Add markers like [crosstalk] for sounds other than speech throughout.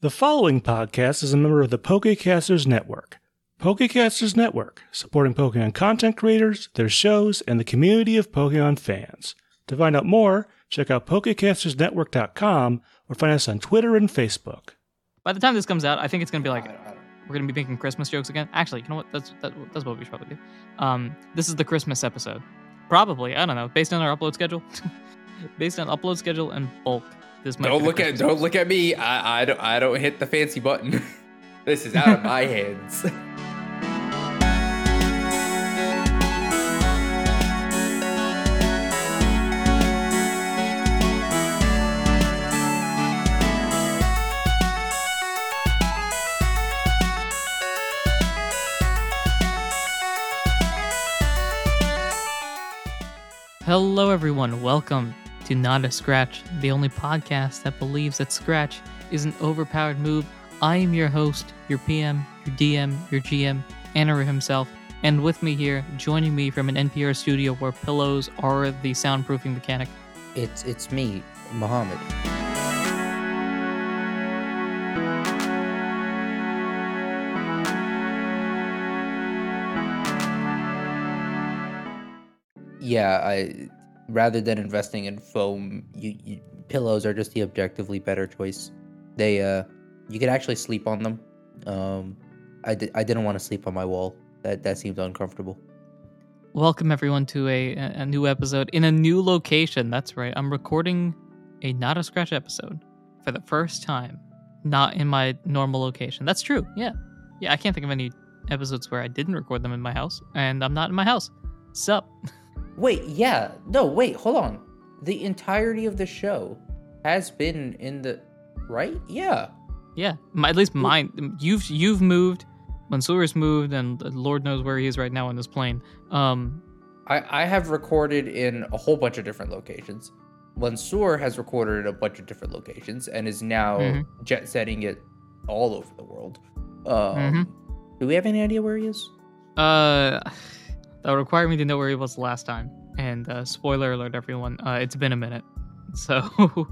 The following podcast is a member of the Pokecasters Network. Pokecasters Network, supporting Pokemon content creators, their shows, and the community of Pokemon fans. To find out more, check out PokecastersNetwork.com or find us on Twitter and Facebook. By the time this comes out, I think it's gonna be like we're gonna be making Christmas jokes again. Actually, you know what? That's that, that's what we should probably do. Um, this is the Christmas episode. Probably, I don't know, based on our upload schedule. [laughs] based on upload schedule and bulk. This might Don't look at don't look at me. I I don't I don't hit the fancy button. [laughs] this is out of my [laughs] hands. Hello, everyone. Welcome to Not a Scratch, the only podcast that believes that Scratch is an overpowered move. I am your host, your PM, your DM, your GM, Anna himself, and with me here, joining me from an NPR studio where pillows are the soundproofing mechanic. It's it's me, Muhammad. Yeah, I rather than investing in foam, you, you pillows are just the objectively better choice. They uh you could actually sleep on them. Um I, di- I didn't want to sleep on my wall. That that seemed uncomfortable. Welcome, everyone, to a, a new episode in a new location. That's right. I'm recording a Not a Scratch episode for the first time, not in my normal location. That's true. Yeah. Yeah, I can't think of any episodes where I didn't record them in my house, and I'm not in my house. Sup? [laughs] Wait, yeah. No, wait, hold on. The entirety of the show has been in the right? Yeah. Yeah, my, at least mine. You've you've moved. Mansoor's moved, and Lord knows where he is right now on this plane. Um, I, I have recorded in a whole bunch of different locations. Mansoor has recorded in a bunch of different locations and is now Mhm. jet setting it all over the world. Um, Mhm. Do we have any idea where he is? Uh, that would require me to know where he was last time. And uh, spoiler alert, everyone, uh, it's been a minute. [laughs] So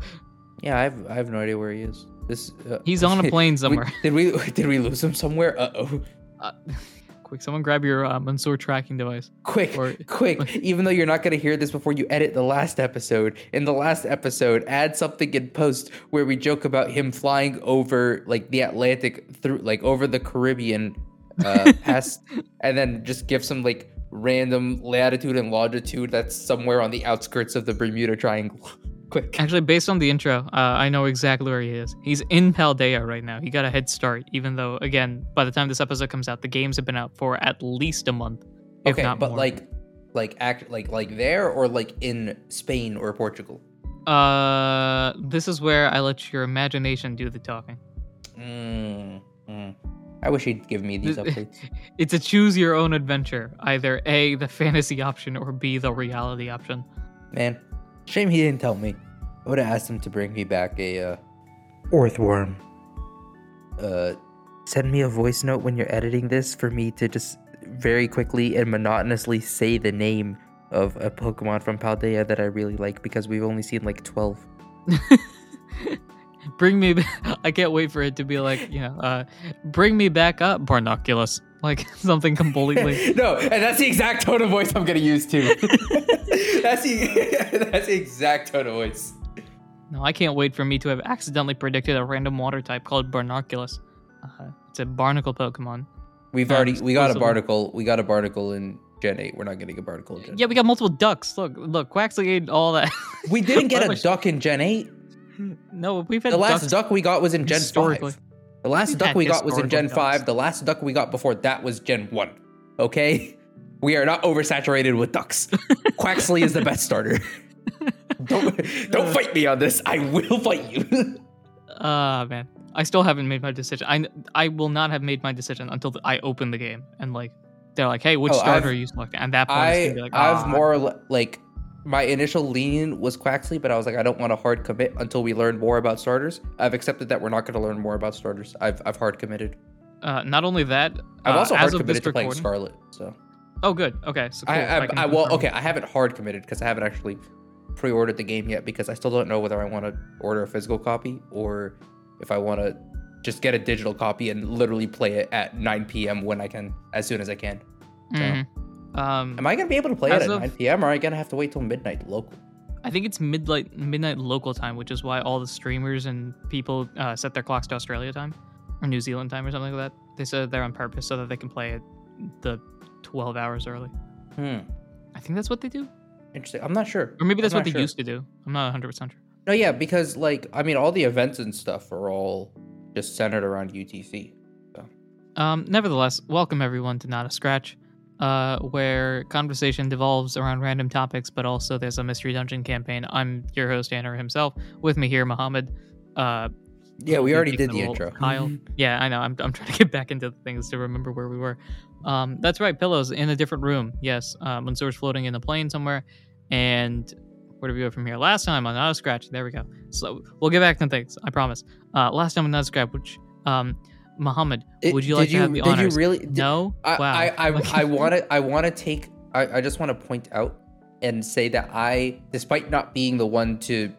Yeah, I have I have no idea where he is. This uh, he's on a [laughs] plane somewhere. did we [laughs] did we lose him somewhere? Uh oh! Quick, someone grab your uh, Mansoor tracking device. Quick, Or- quick! Even though you're not gonna hear this before you edit the last episode, in the last episode, add something in post where we joke about him flying over like the Atlantic through, like over the Caribbean, uh, past, and then just give some like random latitude and longitude that's somewhere on the outskirts of the Bermuda Triangle. [laughs] quick! Actually, based on the intro, uh, I know exactly where he is. He's in Paldea right now. He got a head start, even though, again, by the time this episode comes out, the games have been out for at least a month, if okay, not but more. like, like act like like there or like in Spain or Portugal. uh, this is where I let your imagination do the talking. Mm. I wish he'd give me these This- [laughs] updates. It's a choose your own adventure, either A, the fantasy option, or B, the reality option. Man, shame he didn't tell me. I would have asked him to bring me back a uh, earthworm. Uh, send me a voice note when you're editing this for me to just very quickly and monotonously say the name of a Pokemon from Paldea that I really like because we've only seen like 12. [laughs] bring me, [laughs] I can't wait for it to be like, you know, uh, bring me back up, Barnoculus. [laughs] Like something completely. [laughs] no, and that's the exact tone of voice I'm gonna use too. that's the that's the exact tone of voice. No, I can't wait for me to have accidentally predicted a random water type called Barnoculus. Uh, it's a barnacle Pokemon. We've Um, already we got a barnacle. We got a barnacle in Gen 8. We're not getting a barnacle in Gen Yeah, we got multiple ducks. Look, look, Quaxly ate all that. We didn't get a duck in Gen 8. No, we've had The last ducks. duck we got was in Gen 5. The last We've duck we got was in Gen historical 5. The last duck we got before that was Gen 1. Okay? [laughs] We are not oversaturated with ducks. [laughs] Quaxly is the best starter. [laughs] Don't don't fight me on this. I will fight you. Ah, man. I still haven't made my decision. I, I will not have made my decision until the, I open the game and like they're like, "Hey, which Oh, starter I've- are you selecting?" And that point, I like, I've "Ah." more like my initial lean was Quaxly, but I was like, I don't want to hard commit until we learn more about starters. I've accepted that we're not going to learn more about starters. I've I've hard committed. Uh, not only that, I've uh, also as hard committed to playing Scarlet. So Oh, good. Okay, so cool. I, I, can I, well, okay, I haven't hard committed because I haven't actually pre-ordered the game yet because I still don't know whether I want to order a physical copy or if I want to just get a digital copy and literally play it at 9 p.m. when I can, as soon as I can. Mhm. Um, Am I gonna be able to play it at of- 9 p.m. or am I gonna have to wait till midnight local? I think it's midnight midnight local time, which is why all the streamers and people uh, set their clocks to Australia time or New Zealand time or something like that. They said they're on purpose so that they can play it the 12 hours early. Hmm. I think that's what they do, Interesting. I'm not sure. or maybe that's what they sure. used to do. I'm not 100 percent sure. No, yeah, because like I mean, all the events and stuff are all just centered around UTC. Um, nevertheless, welcome everyone to Not a Scratch, uh, where conversation devolves around random topics, but also there's a mystery dungeon campaign. I'm your host, Anna himself. With me here, Mohammed. Uh, Yeah, we already did the role intro. of Kyle. yeah, I know. I'm, I'm trying to get back into the things to remember where we were. Um, that's right, pillows in a different room. Yes, uh, Mansoor's floating in a plane somewhere. And where do we go from here? Last time on Not a Scratch, there we go. So we'll get back to things, I promise. Uh, last time on Not a Scratch, which, um, Mohammed, would you did like to have the did honors? you really? did- no? I, wow. I, I, I [laughs] want to I want to take I, I just want to point out and say that I despite not being the one to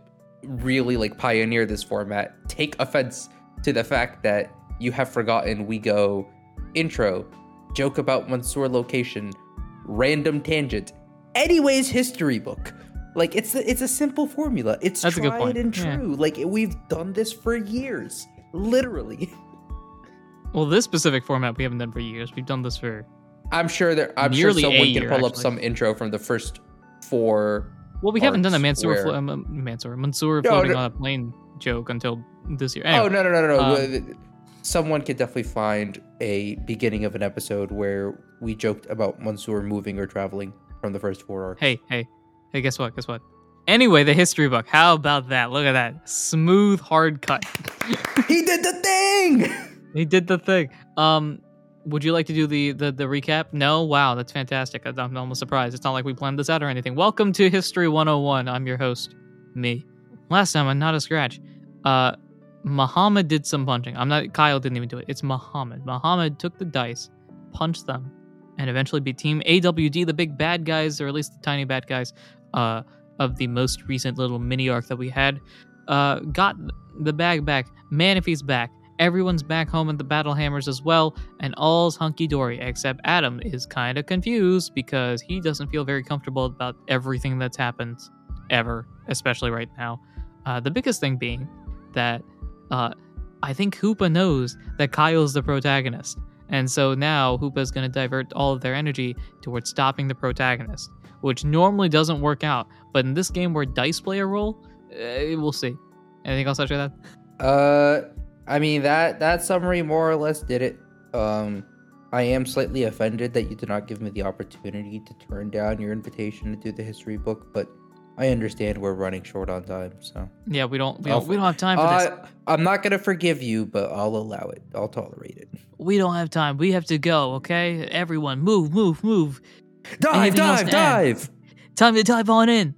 really like pioneer this format take offense to the fact that you have forgotten we go intro joke about Mansoor location random tangent anyways history book like it's a, it's a simple formula it's That's tried and yeah. true like we've done this for years literally [laughs] Well, this specific format we haven't done for years. We've done this for. I'm sure there. I'm sure someone can year, pull up some intro from the first four. Well, we haven't done a Mansoor, where- flo- um, Mansoor, Mansoor No, floating no. on a plane joke until this year. Oh no no no no no! um, someone could definitely find a beginning of an episode where we joked about Mansoor moving or traveling from the first four arcs. Hey, hey, hey! Guess what? Guess what? Anyway, the history book. How about that? Look at that smooth, hard cut. he did the thing. [laughs] he did the thing. Um, would you like to do the the, the recap? No. Wow, that's fantastic. I'm almost surprised. It's not like we planned this out or anything. Welcome to History 101. I'm your host, me. Last time on Not a Scratch, uh, Muhammad did some punching. I'm not. Kyle didn't even do it. It's Muhammad. Muhammad took the dice, punched them, and eventually beat Team AWD, the big bad guys, or at least the tiny bad guys, uh, of the most recent little mini arc that we had. Uh, got the bag back. Manaphy's back. Everyone's back home at the Battle Hammers as well, and all's hunky dory. Except Adam is kind of confused because he doesn't feel very comfortable about everything that's happened ever, especially right now. Uh, the biggest thing being that uh, I think Hoopa knows that Kyle's the protagonist. And so now Hoopa's going to divert all of their energy towards stopping the protagonist, which normally doesn't work out. But in this game where dice play a role, uh, we'll see. Anything else after that? Uh, I mean that that summary more or less did it. Um, I am slightly offended that you did not give me the opportunity to turn down your invitation to do the history book, but I understand we're running short on time, so Yeah, we don't we I'll- don't, we don't have time for this. uh, I'm not gonna forgive you, but I'll allow it. I'll tolerate it. We don't have time. We have to go, okay? Everyone, move, move, move. Dive, Anything else dive, add? dive. Time to dive on in.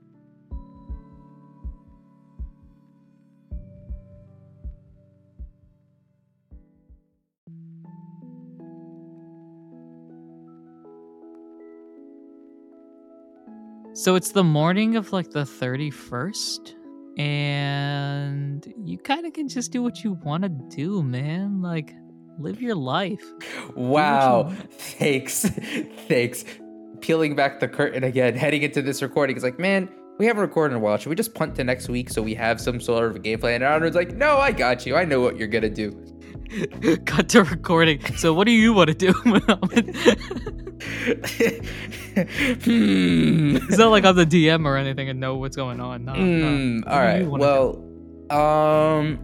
So it's the morning of like the 31st, and you kind of can just do what you want to do, man. Like, live your life. Wow. Thanks. [laughs] Thanks. Peeling back the curtain again, heading into this recording. It's like, man, we haven't recorded in a while. Should we just punt to next week so we have some sort of a game plan? And Aaron's like, no, I got you. I know what you're gonna do. [laughs] Cut to recording. So, what do you want to do, [laughs] Muhammad? hmm. [laughs] It's not like I'm the DM or anything and know what's going on. No, no. Hmm. What All right. wanna do? Well, um,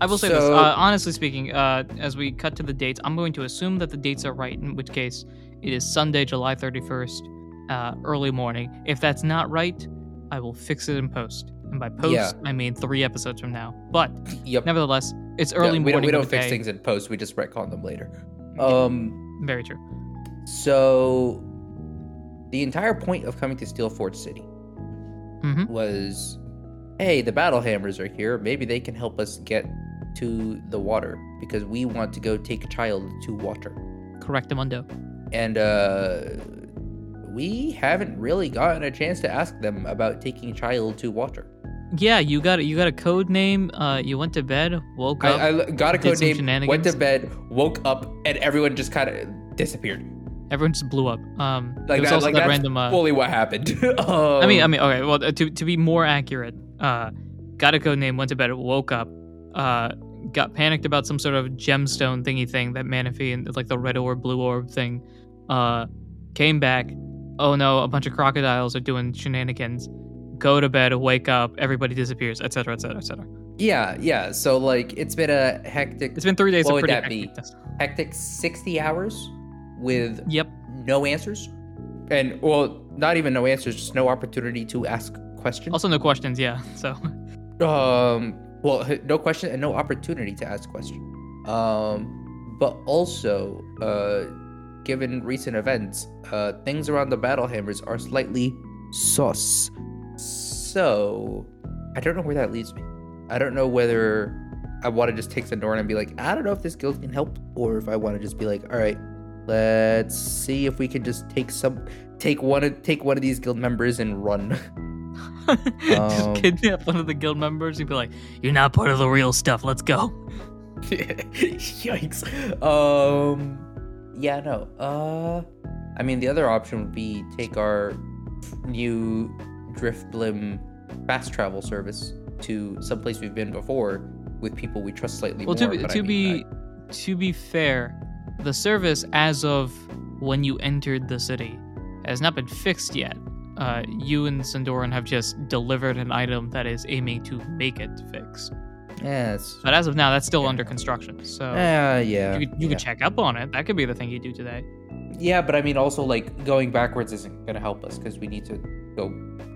I will say this. Uh, honestly speaking, uh, as we cut to the dates, I'm going to assume that the dates are right. In which case, it is Sunday, July 31st, uh, early morning. If that's not right, I will fix it in post. And by post, Yeah. I mean three episodes from now. But yep. nevertheless, it's Yeah, early we don't, we don't fix day. things in post. We just retcon them later. Um. Very true. So, the entire point of coming to Steel Fort City mm-hmm. was, hey, the battle hammers are here. Maybe they can help us get to the water because we want to go take a child to water. Correct, Amundo. And uh, we haven't really gotten a chance to ask them about taking child to water. yeah, you got you got a code name. Uh, you went to bed, woke up. I, I got a code name, went to bed, woke up, and everyone just kind of disappeared. everyone just blew up. Um, Like there was that, also like that that's random. Uh, fully what happened. [laughs] I mean, I Um, mean, okay. Well, to to be more accurate, uh, got a code name, went to bed, woke up, uh, got panicked about some sort of gemstone thingy thing that Manaphy and like the red orb, blue orb thing. Uh, came back. Oh no, a bunch of crocodiles are doing shenanigans. Go to bed, wake up, everybody disappears, etc., etc., etc. yeah, yeah. So like, it's been a hectic, It's been three days What of would that be? hectic sixty hours with Yep. no answers, and well, not even no answers, just no opportunity to ask questions. Also, no questions. Yeah. So um well no question and no opportunity to ask questions. um but also uh given recent events uh things around the battle hammers are slightly sus so i don't know where that leads me i don't know whether i want to just take Sandoran and be like i don't know if this guild can help or if i want to just be like all right let's see if we can just take some take one of take one of these guild members and run [laughs] just Um, kidnap one of the guild members. You'd be like, "You're not part of the real stuff. Let's go." [laughs] Yikes. Um yeah, no. Uh I mean the other option would be take our new Drifblim fast travel service to someplace we've been before with people we trust slightly Well, more. to be I to mean, be to be fair, the service as of when you entered the city has not been fixed yet. Uh, you and Sandoran have just delivered an item that is aiming to make it fixed. But as of now, that's still Yeah. under construction. So Uh, yeah. you could you yeah. could check up on it. That could be the thing you do today. Yeah, but I mean also like going backwards isn't gonna help us because we need to go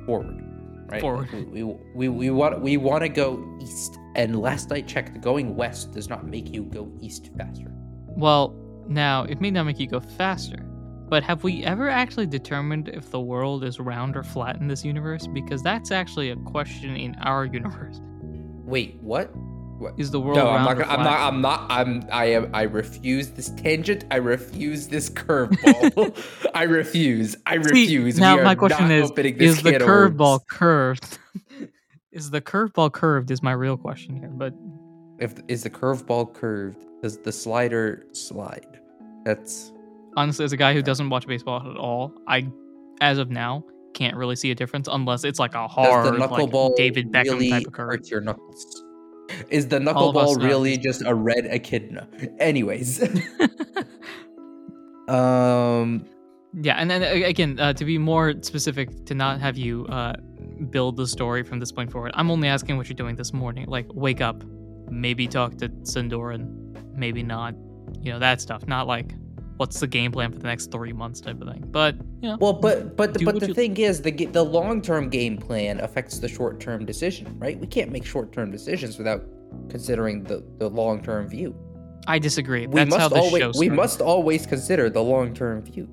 forward. Right? Forward. Like, we, we, we, we want we want to go east. And last I checked, going west does not make you go east faster. Well, now it may not make you go faster, but have we ever actually determined if the world is round or flat in this universe? Because that's actually a question in our [laughs] universe. Wait, what? Is the world No, I'm not. Gonna, I'm not. I'm not. I'm. I am. I refuse this tangent. I refuse this curveball. [laughs] I refuse. I See, refuse. now we my question is: Is the curveball curved? [laughs] is the curveball curved? Is my real question here. But If is the curveball curved? Does the slider slide? That's honestly, as a guy who doesn't watch baseball at all, I, as of now, can't really see a difference unless it's like a hard, like David Beckham really type of curve. hurt your knuckles? Is the All of us knuckleball know. really just a red echidna? Anyways, [laughs] um, Yeah, and then again, uh, to be more specific, to not have you uh, build the story from this point forward, I'm only asking what you're doing this morning. Like, wake up, maybe talk to Sandoran, maybe not. You know that stuff. Not like what's the game plan for the next three months type of thing. But you know, Well, but but Do but the you- thing is, the the long term game plan affects the short term decision, right? We can't make short term decisions without considering the the long term view. I disagree. We That's how must always show we must always consider the long term view.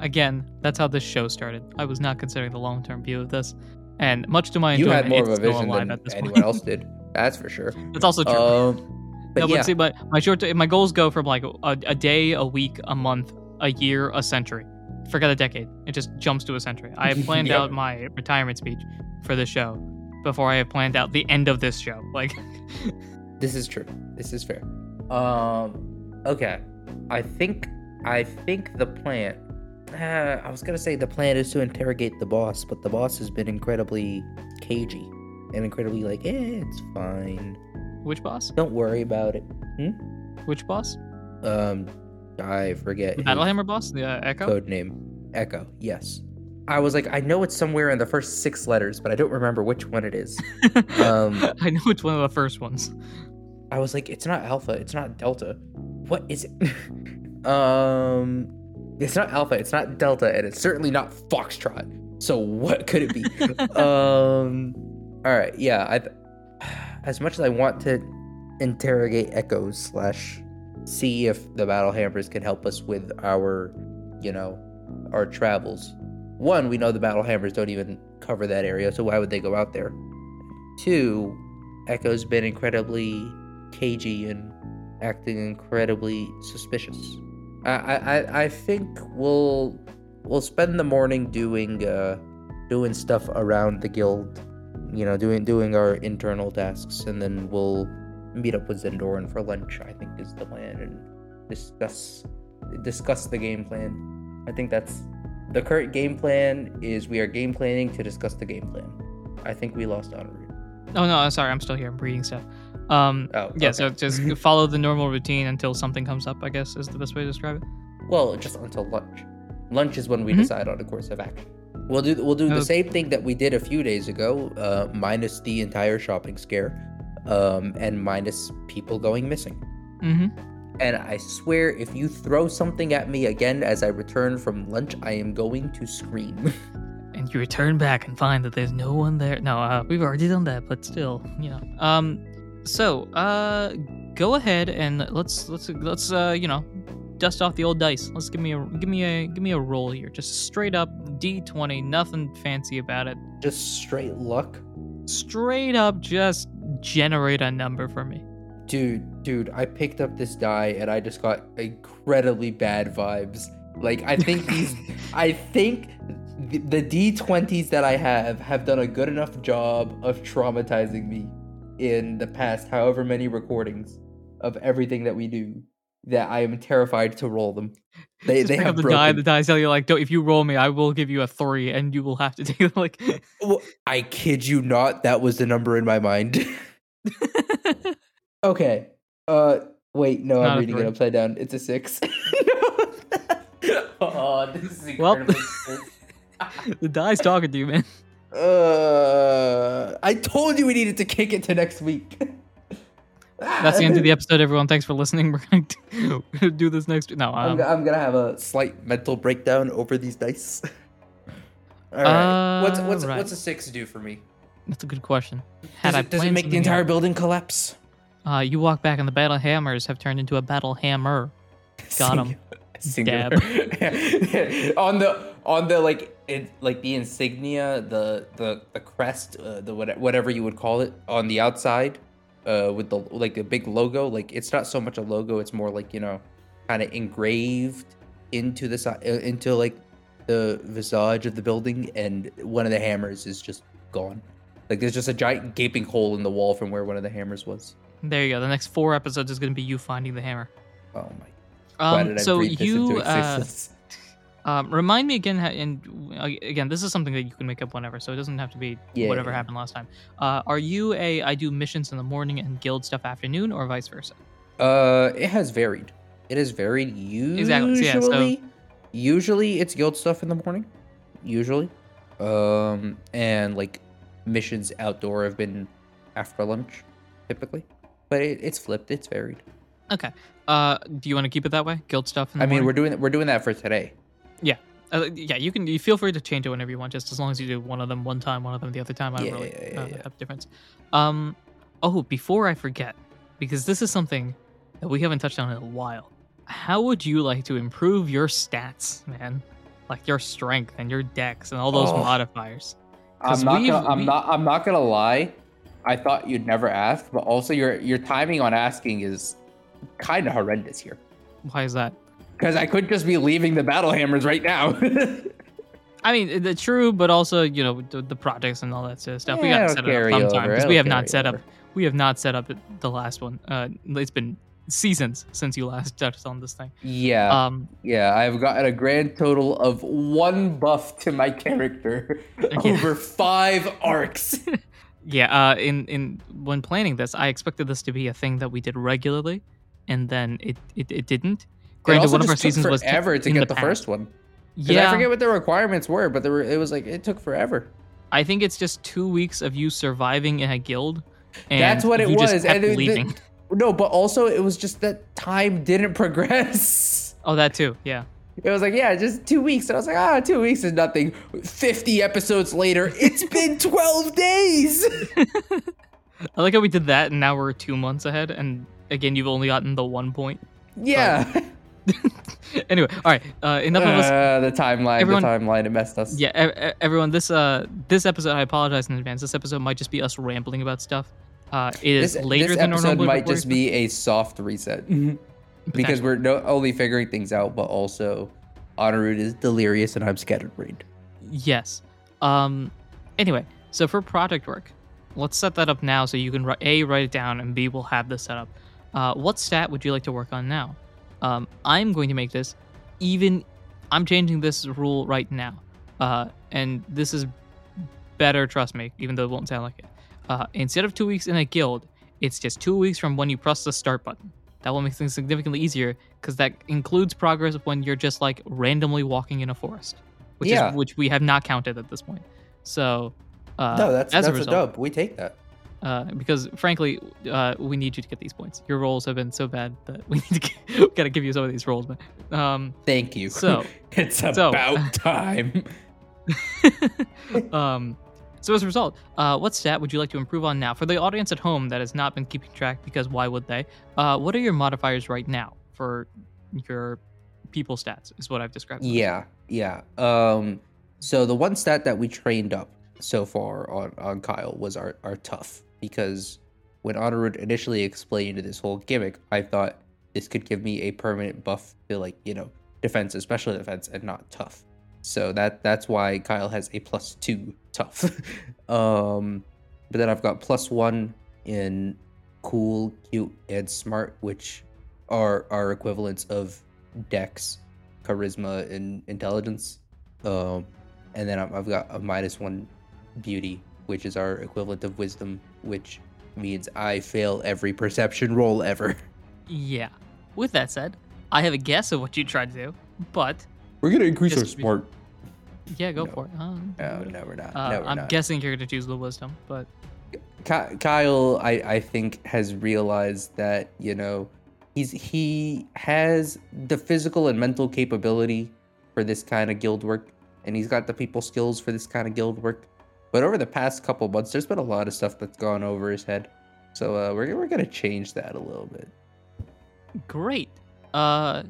Again, that's how this show started. I was not considering the long term view of this, and much to my You enjoyment, had more of a vision than anyone point. else did. That's for sure. [laughs] That's also true. Um, but no, yeah, but see, but my short, my goals go from like a, a day, a week, a month, a year, a century. Forget a decade. It just jumps to a century. I have [laughs] planned Yep. out my retirement speech for the show before I have planned out the end of this show. [laughs] Like, this is true. This is fair. Um, okay. I think I think the plan. Uh, I was gonna say the plan is to interrogate the boss, but the boss has been incredibly cagey and incredibly like, eh, it's fine. Which boss? Don't worry about it. Hmm? Which boss? Um, I forget The Battlehammer boss? The uh, Echo? code name. Echo. Yes. I was like, I know it's somewhere in the first six letters, but I don't remember which one it is. [laughs] Um, I know it's one of the first ones. I was like, it's not Alpha, it's not Delta. What is it? [laughs] um, it's not Alpha, it's not Delta, and it's certainly not Foxtrot. So what could it be? [laughs] um, all right, yeah. I, as much as I want to interrogate Echoes slash see if the Battle Hammers can help us with our, you know, our travels. One, we know the Battle Hammers don't even cover that area, so why would they go out there? Two, Echo's been incredibly cagey and acting incredibly suspicious. I I, I- I think we'll we'll spend the morning doing uh doing stuff around the guild you know, doing doing our internal tasks, and then we'll meet up with Zendoran for lunch. I think is the plan, and discuss discuss the game plan. I think that's the current game plan. Is we are game planning to discuss the game plan. I think we lost Honoru. Oh no, sorry, I'm still here. I'm reading stuff. Um, Oh, yeah. okay. So just [laughs] follow the normal routine until something comes up. I guess is the best way to describe it. Well, just until lunch. Lunch is when we Mhm. decide on a course of action. We'll do we'll do the same thing that we did a few days ago, uh, minus the entire shopping scare, um, and minus people going missing. Mm-hmm. And I swear, if you throw something at me again as I return from lunch, I am going to scream. [laughs] and you return back and find that there's no one there. No, uh, we've already done that, but still, you know. Um, so uh, go ahead and let's let's let's uh, you know, dust off the old dice. Let's give me a give me a give me a roll here, just straight up D20, nothing fancy about it. Just straight luck. Straight up, just generate a number for me. Dude, dude, I picked up this die and I just got incredibly bad vibes. Like, I think these, [laughs] I think the, the D20s that I have have done a good enough job of traumatizing me in the past however many recordings of everything that we do that I am terrified to roll them. They, just they have up the die. broken. The dice tell you like, don't, if you roll me, I will give you a three, and you will have to [laughs] take it. Like, Well, I kid you not, that was the number in my mind. [laughs] okay. Uh, wait, no, Not I'm a reading it three. upside down. It's a six. [laughs] oh, this is Well- incredibly the die's talking to you, man. Uh, I told you we needed to kick it to next week. That's the end of the episode, everyone. Thanks for listening. [laughs] We're going to do this next week. No, I'm, um, I'm gonna have a slight mental breakdown over these dice. [laughs] All right. what's what's Uh, right. what's a six do for me? that's a good question. Had Does I it, does it make the entire out- building collapse? Uh, you walk back, and the battle hammers have turned into a battle hammer. Got 'em. [laughs] Singular. on the on the like it like the insignia, the the the crest, uh, the whatever you would call it on the outside, uh, with the like a big logo. Like it's not so much a logo; it's more like you know, kind of engraved into the side, uh, into like the visage of the building, and one of the hammers is just gone. Like there's just a giant gaping hole in the wall from where one of the hammers was. There you go. The next four episodes is going to be you finding the hammer. Oh my! Um, so you uh? Um, remind me again, how- and uh, again, this is something that you can make up whenever, so it doesn't have to be Yeah, whatever yeah. happened last time. Uh, are you a I do missions in the morning and guild stuff afternoon, or vice versa? Uh, it has varied. It has varied. Usually, Exactly, yeah, so- usually it's guild stuff in the morning. Usually, um, and like missions outdoor have been after lunch, typically. But it, it's flipped. It's varied. Okay. Uh, do you want to keep it that way? Guild stuff. In the I mean, morning? we're doing we're doing that for today. Uh, yeah, you can. You feel free to change it whenever you want, just as long as you do one of them one time, one of them the other time. I don't Yeah, really yeah, yeah, uh, yeah. have a difference. Um, oh, before I forget, because this is something that we haven't touched on in a while. How would you like to improve your stats, man? Like your strength and your dex and all those Oh. modifiers. I'm not. Gonna, I'm we- not. I'm not gonna lie. I thought you'd never ask, but also your your timing on asking is kind of horrendous here. Why is that? Because I could just be leaving the battle hammers right now. [laughs] I mean, the true, but also you know the, the projects and all that sort of stuff. we got to set it up sometime because we have not set up. over. We have not set up the last one. Uh, it's been seasons since you last [laughs] touched on this thing. Yeah, Um, yeah, I've gotten a grand total of one buff to my character [laughs] Yeah. over five arcs. Yeah, uh, in in when planning this, I expected this to be a thing that we did regularly, and then it it, it didn't. Granted, one of our seasons was forever to get the, past. first one. Yeah, I forget what the requirements were, but there were. It was like it took forever. I think it's just two weeks of you surviving in a guild. And That's what it you was. Just kept and it- leaving. [laughs] No, but also it was just that time didn't [laughs] progress. oh, that too. Yeah. It was like, yeah, just two weeks. And I was like, ah, two weeks is nothing. 50 episodes later, it's [laughs] been 12 days. I like how we did that, and now we're two months ahead. And again, you've only gotten the one point. Yeah. [laughs] anyway, all right. Uh, enough of us Uh, the timeline, Everyone- the timeline, it messed us. Yeah, e- everyone. This uh, this episode, I apologize in advance. This episode might just be us rambling about stuff. Uh, it is This, later this than episode normal might just be a soft reset because we're not only figuring things out, but also Honorud is delirious and I'm scattered brained. Yes. Um. Anyway, so for project work, let's set that up now so you can a write it down and b will have this set up. Uh, what stat would you like to work on now? Um, I'm going to make this even. I'm changing this rule right now, uh, and this is better. Trust me, even though it won't sound like it. Uh, instead of two weeks in a guild, it's just two weeks from when you press the start button. That will make things significantly easier because that includes progress when you're just like randomly walking in a forest, which Yeah. is which we have not counted at this point. So, uh, no, that's that's a a, dub. We take that. Uh, because frankly, uh, we need you to get these points. Your rolls have been so bad that [laughs] we need to we gotta give you some of these rolls. But um, Thank you. So- [laughs] it's so- about [laughs] time. um, so as a result, uh, what stat would you like to improve on now? For the audience at home that has not been keeping track, because why would they? Uh, what are your modifiers right now for your people stats? Is what I've described. Yeah, yeah. Um, so the one stat that we trained up so far on on Kyle was our our tough because when Honorwood initially explained this whole gimmick, I thought this could give me a permanent buff to like you know defense, especially defense, and not tough. So that that's why Kyle has a plus two tough. [laughs] um, but then I've got plus one in cool, cute, and smart, which are are equivalents of Dex, charisma, and intelligence. Um, and then I've got a minus one beauty, which is our equivalent of wisdom, which means I fail every perception roll ever. [laughs] Yeah. With that said, I have a guess of what you tried to do, but We're gonna increase our to be- yeah, go No. for it. Uh, No, no, we're not. uh, no, we're I'm not. guessing you're gonna choose the wisdom, but Kyle, I, I think, has realized that you know he's he has the physical and mental capability for this kind of guild work, and he's got the people skills for this kind of guild work. But over the past couple months, there's been a lot of stuff that's gone over his head, so uh, we're we're gonna change that a little bit. Great. Uh,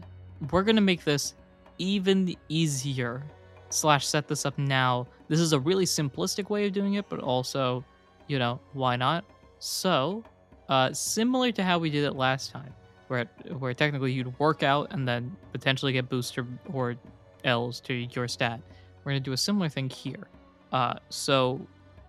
we're gonna make this even easier. Slash, set this up now. This is a really simplistic way of doing it, but also, you know, why not? So, uh, similar to how we did it last time, where where technically you'd work out and then potentially get booster or L's to your stat. We're gonna do a similar thing here. Uh, so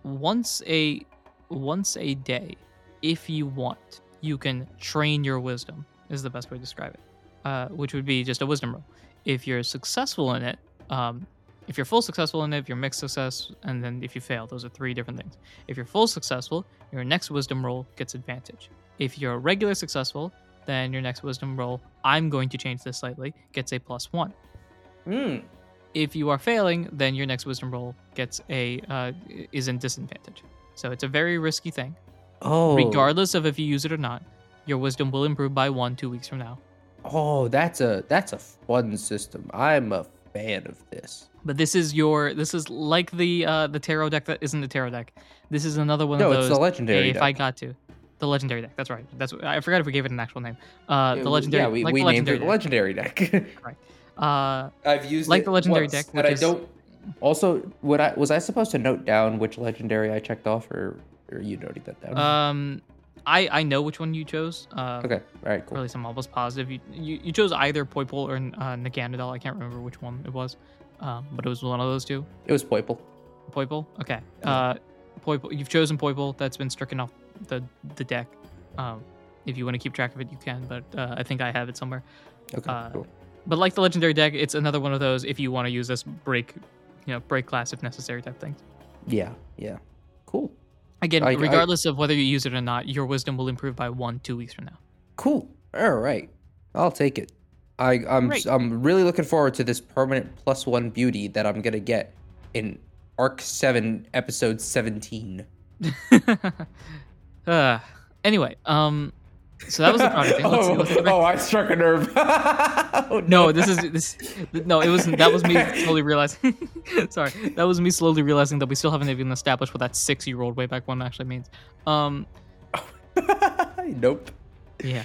once a once a day, if you want, you can train your wisdom is the best way to describe it, uh, which would be just a wisdom roll. If you're successful in it, um, if you're full successful in it, if you're mixed success, and then if you fail, those are three different things. If you're full successful, your next wisdom roll gets advantage. If you're regular successful, then your next wisdom roll, I'm going to change this slightly, gets a plus one. Hmm. If you are failing, then your next wisdom roll gets a uh, is in disadvantage. So it's a very risky thing. Oh, Regardless of if you use it or not, your wisdom will improve by one two weeks from now. Oh, that's a that's a fun system. I'm a fan of this. But this is your this is like the uh the tarot deck that isn't the tarot deck. This is another one No, of it's the legendary hey, if I got to. The legendary deck. That's right. That's I forgot if we gave it an actual name. Uh the legendary Yeah, we, like we the named legendary it the deck. legendary deck. [laughs] Uh I've used Like the legendary once, deck, but I is- don't. Also, would I was I supposed to note down which legendary I checked off, or, or are you noting that down? um I I know which one you chose. Uh okay, all right, Or cool. at least I'm almost positive. You you, you chose either Poipole or uh, Naganadel. I can't remember which one it was. Um, but it was one of those two. It was Poiple. Poipole? Okay. Uh Poipole you've chosen Poipole. That's been stricken off the the deck. Um if you want to keep track of it you can, but uh, I think I have it somewhere. Okay, Uh, cool. But like the legendary deck, it's another one of those if you want to use this break you know, break class if necessary type things. Yeah, yeah, cool, Again, I- I- regardless of whether you use it or not, your wisdom will improve by one, two weeks from now. cool. All right, I'll take it. I I'm Great. I'm really looking forward to this permanent plus one beauty that I'm gonna get in Arc Seven, Episode Seventeen. uh, [laughs] anyway, um, so that was the project thing. Let's, let's oh, I struck a nerve. [laughs] oh, no, this is this. No, it wasn't. That was me [laughs] slowly realizing. [laughs] sorry, that was me slowly realizing that we still haven't even established what that six-year-old way back one actually means. Um, nope. yeah.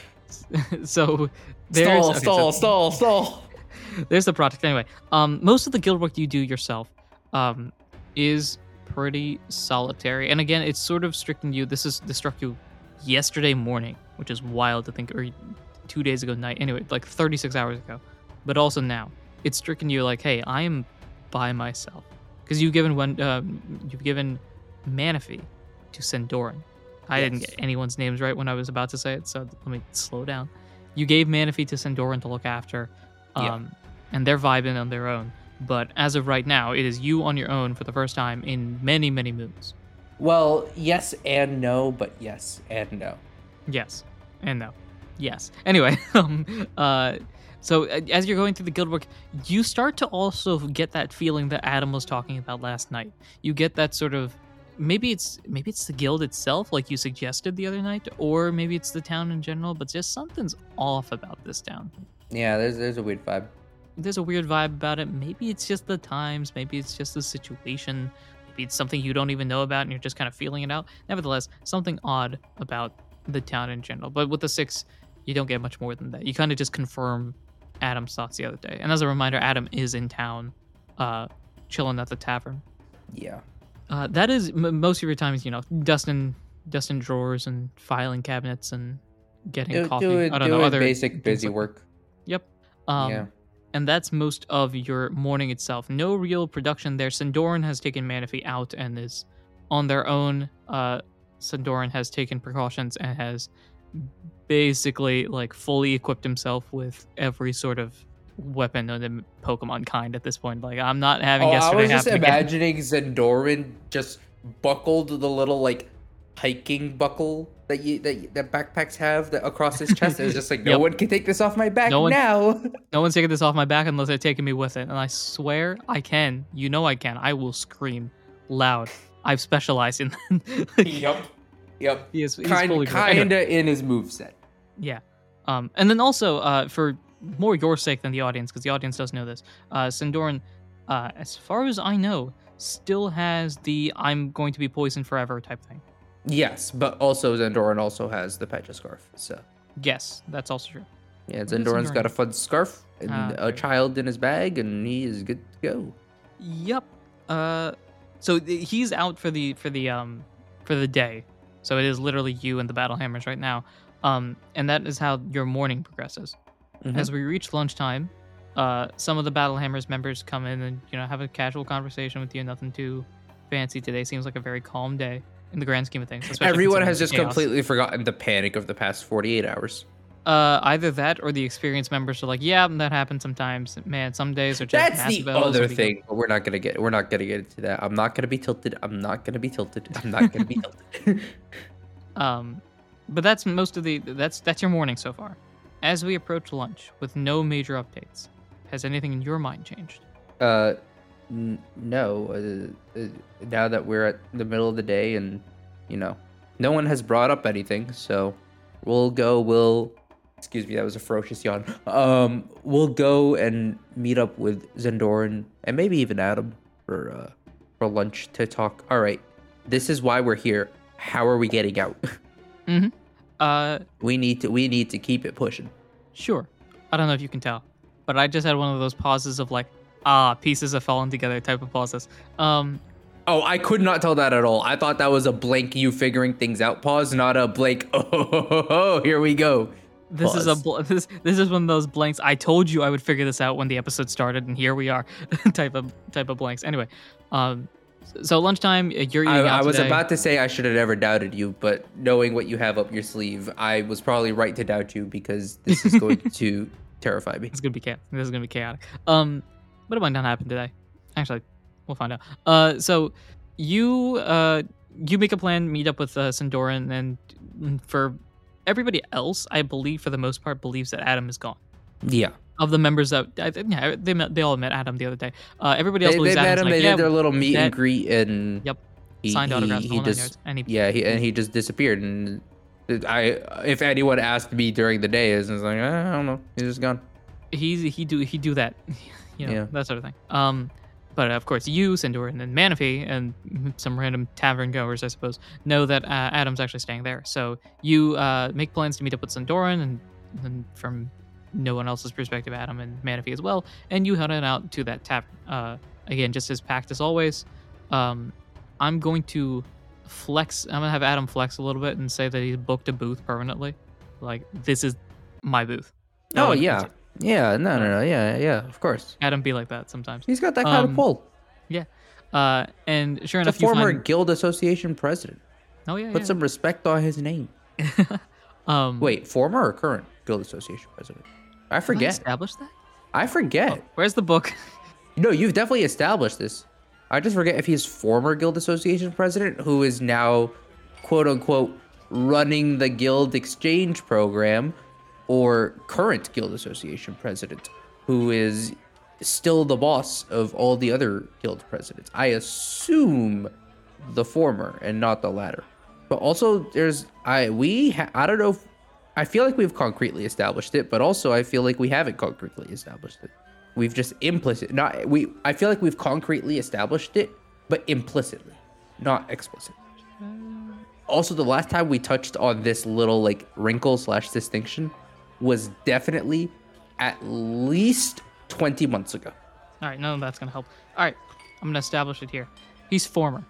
so there's Stall, okay, stall, so- stall, stall. there's the project anyway um most of the guild work you do yourself um is pretty solitary and again it's sort of stricken you this is this struck you yesterday morning which is wild to think or two days ago night anyway like 36 hours ago but also now it's stricken you like hey i am by myself because you've given one um, you've given Manaphy to Sendoran. I didn't get anyone's names right when I was about to say it, so let me slow down. You gave Manaphy to Sendoran to look after, Yeah. um, and they're vibing on their own. But as of right now, it is you on your own for the first time in many, many moons. Well, yes and no, but yes and no. Yes, and no. Yes. Anyway, [laughs] um, uh, so uh, as you're going through the guild work, you start to also get that feeling that Adam was talking about last night. You get that sort of maybe it's maybe it's the guild itself, like you suggested the other night, or maybe it's the town in general. But just something's off about this town. Yeah, there's there's a weird vibe. There's a weird vibe about it. Maybe it's just the times. Maybe it's just the situation. It's something you don't even know about and you're just kind of feeling it out. Nevertheless, something odd about the town in general. But with the six, you don't get much more than that. You kind of just confirm Adam's thoughts the other day. And as a reminder, Adam is in town, uh, chilling at the tavern. Yeah. Uh, that is m- most of your time is you know dusting, dusting drawers and filing cabinets and getting Do, coffee. doing, I don't doing know other basic busy work. Yep. Um, yeah. And that's most of your morning itself. No real production there. Sandoran has taken Manaphy out and is on their own. Uh, Sandoran has taken precautions and has basically like fully equipped himself with every sort of weapon of the Pokemon kind at this point. Like I'm not having Oh, I was just again. imagining Zendoran just buckled the little like hiking buckle that you that, that backpacks have that across his chest. It's just like [laughs] no Yep. one can take this off my back No one- now. [laughs] No one's taking this off my back unless they're taking me with it. And I swear I can. You know I can. I will scream loud. I've specialized in [laughs] yep. Yep. he is he's Kind fully grown. Anyway. kinda in his moveset. Yeah. Um, and then also, uh, for more your sake than the audience, because the audience does know this, uh, Sindoran, uh, as far as I know, still has the "I'm going to be poisoned forever" type thing. Yes, but also Zendoran also has the Petra scarf. So Yes, that's also true. yeah, Zendoran's got a fun scarf and Ah, a child in his bag, and he is good to go. Yep. Uh, so th- he's out for the for the um for the day. So it is literally you and the battle hammers right now. Um, and that is how your morning progresses. Mhm. As we reach lunchtime, uh, some of the Battle Hammers members come in and you know have a casual conversation with you. Nothing too fancy today. Seems like a very calm day in the grand scheme of things. Everyone has just chaos. completely forgotten the panic of the past 48 hours. Uh, either that or the experienced members are like, yeah, that happens sometimes. Man, some days are just That's the other thing, but we're not gonna get we're not gonna get into that. I'm not gonna be tilted. I'm not gonna be tilted. I'm not gonna be tilted. [laughs] [laughs] Um, but that's most of the that's that's your morning so far. As we approach lunch with no major updates, has anything in your mind changed? uh, n- no. Uh, uh, now that we're at the middle of the day, and you know, no one has brought up anything, so we'll go. We'll excuse me. That was a ferocious yawn. Um, we'll go and meet up with Zendoran and maybe even Adam for uh for lunch to talk. All right, this is why we're here. How are we getting out? [laughs] mm-hmm. Uh, we need to we need to keep it pushing. Sure. I don't know if you can tell, but I just had one of those pauses of like, ah, pieces have fallen together type of pauses. Um, Oh, I could not tell that at all. I thought that was a blank you figuring things out pause, not a blank. [laughs] Oh, ho, ho, ho, here we go. this is a bl- [laughs] this this is one of those blanks. I told you I would figure this out when the episode started, and here we are, [laughs] type of type of blanks. Anyway, um, so lunchtime, uh, you're eating I, I was today. about to say I should have never doubted you, but knowing what you have up your sleeve, I was probably right to doubt you because this is going to terrify me. It's gonna be chaotic. This is gonna be chaotic. Um, what might not happen today? Actually, we'll find out. Uh, so you uh you make a plan, meet up with uh, Sandoran, and for everybody else, I believe for the most part believes that Adam is gone. Yeah, Of the members that I think yeah, they met, they all met Adam the other day. Uh, everybody else they, they believes met Adam's him. like, they yeah, did their little meet that- and greet, and Yep. he, signed autographs, He, the he whole just and he yeah, he, and he just disappeared. And I, if anyone asked me during the day, is like I don't know, he's just gone. he he do he do that, you know, Yeah. that sort of thing. Um, but of course, you, Sindor, and then Manaphy, and [laughs] some random tavern goers, I suppose, know that uh, Adam's actually staying there. So you uh, make plans to meet up with Sindoran, and then from no one else's perspective, Adam and Manaphy as well, and you head on out to that tavern. Uh, again, just as packed as always. Um, I'm going to flex. I'm gonna have Adam flex a little bit and say that he's booked a booth permanently. Like this is my booth. Oh yeah, yeah, no, no, no, yeah, yeah, of course. Adam be like that sometimes. He's got that kind Um, of pull. Yeah, uh, and sure enough, you former find guild association president. Oh yeah. Put yeah. some respect on his name. [laughs] um, Wait, former or current Guild Association president? I forget. established that. I forget. Where's the book? [laughs] No, you've definitely established this. I just forget if he's former Guild Association president who is now, quote unquote, running the Guild Exchange program, or current Guild Association president who is still the boss of all the other Guild presidents. I assume the former and not the latter. But also, there's I we ha- I don't know. If, I feel like we've concretely established it, but also I feel like we haven't concretely established it. We've just implicit not we. I feel like we've concretely established it, but implicitly, not explicitly. Also, the last time we touched on this little like wrinkle slash distinction was definitely at least twenty months ago. All right, none of that's gonna help. All right, I'm gonna establish it here. He's former.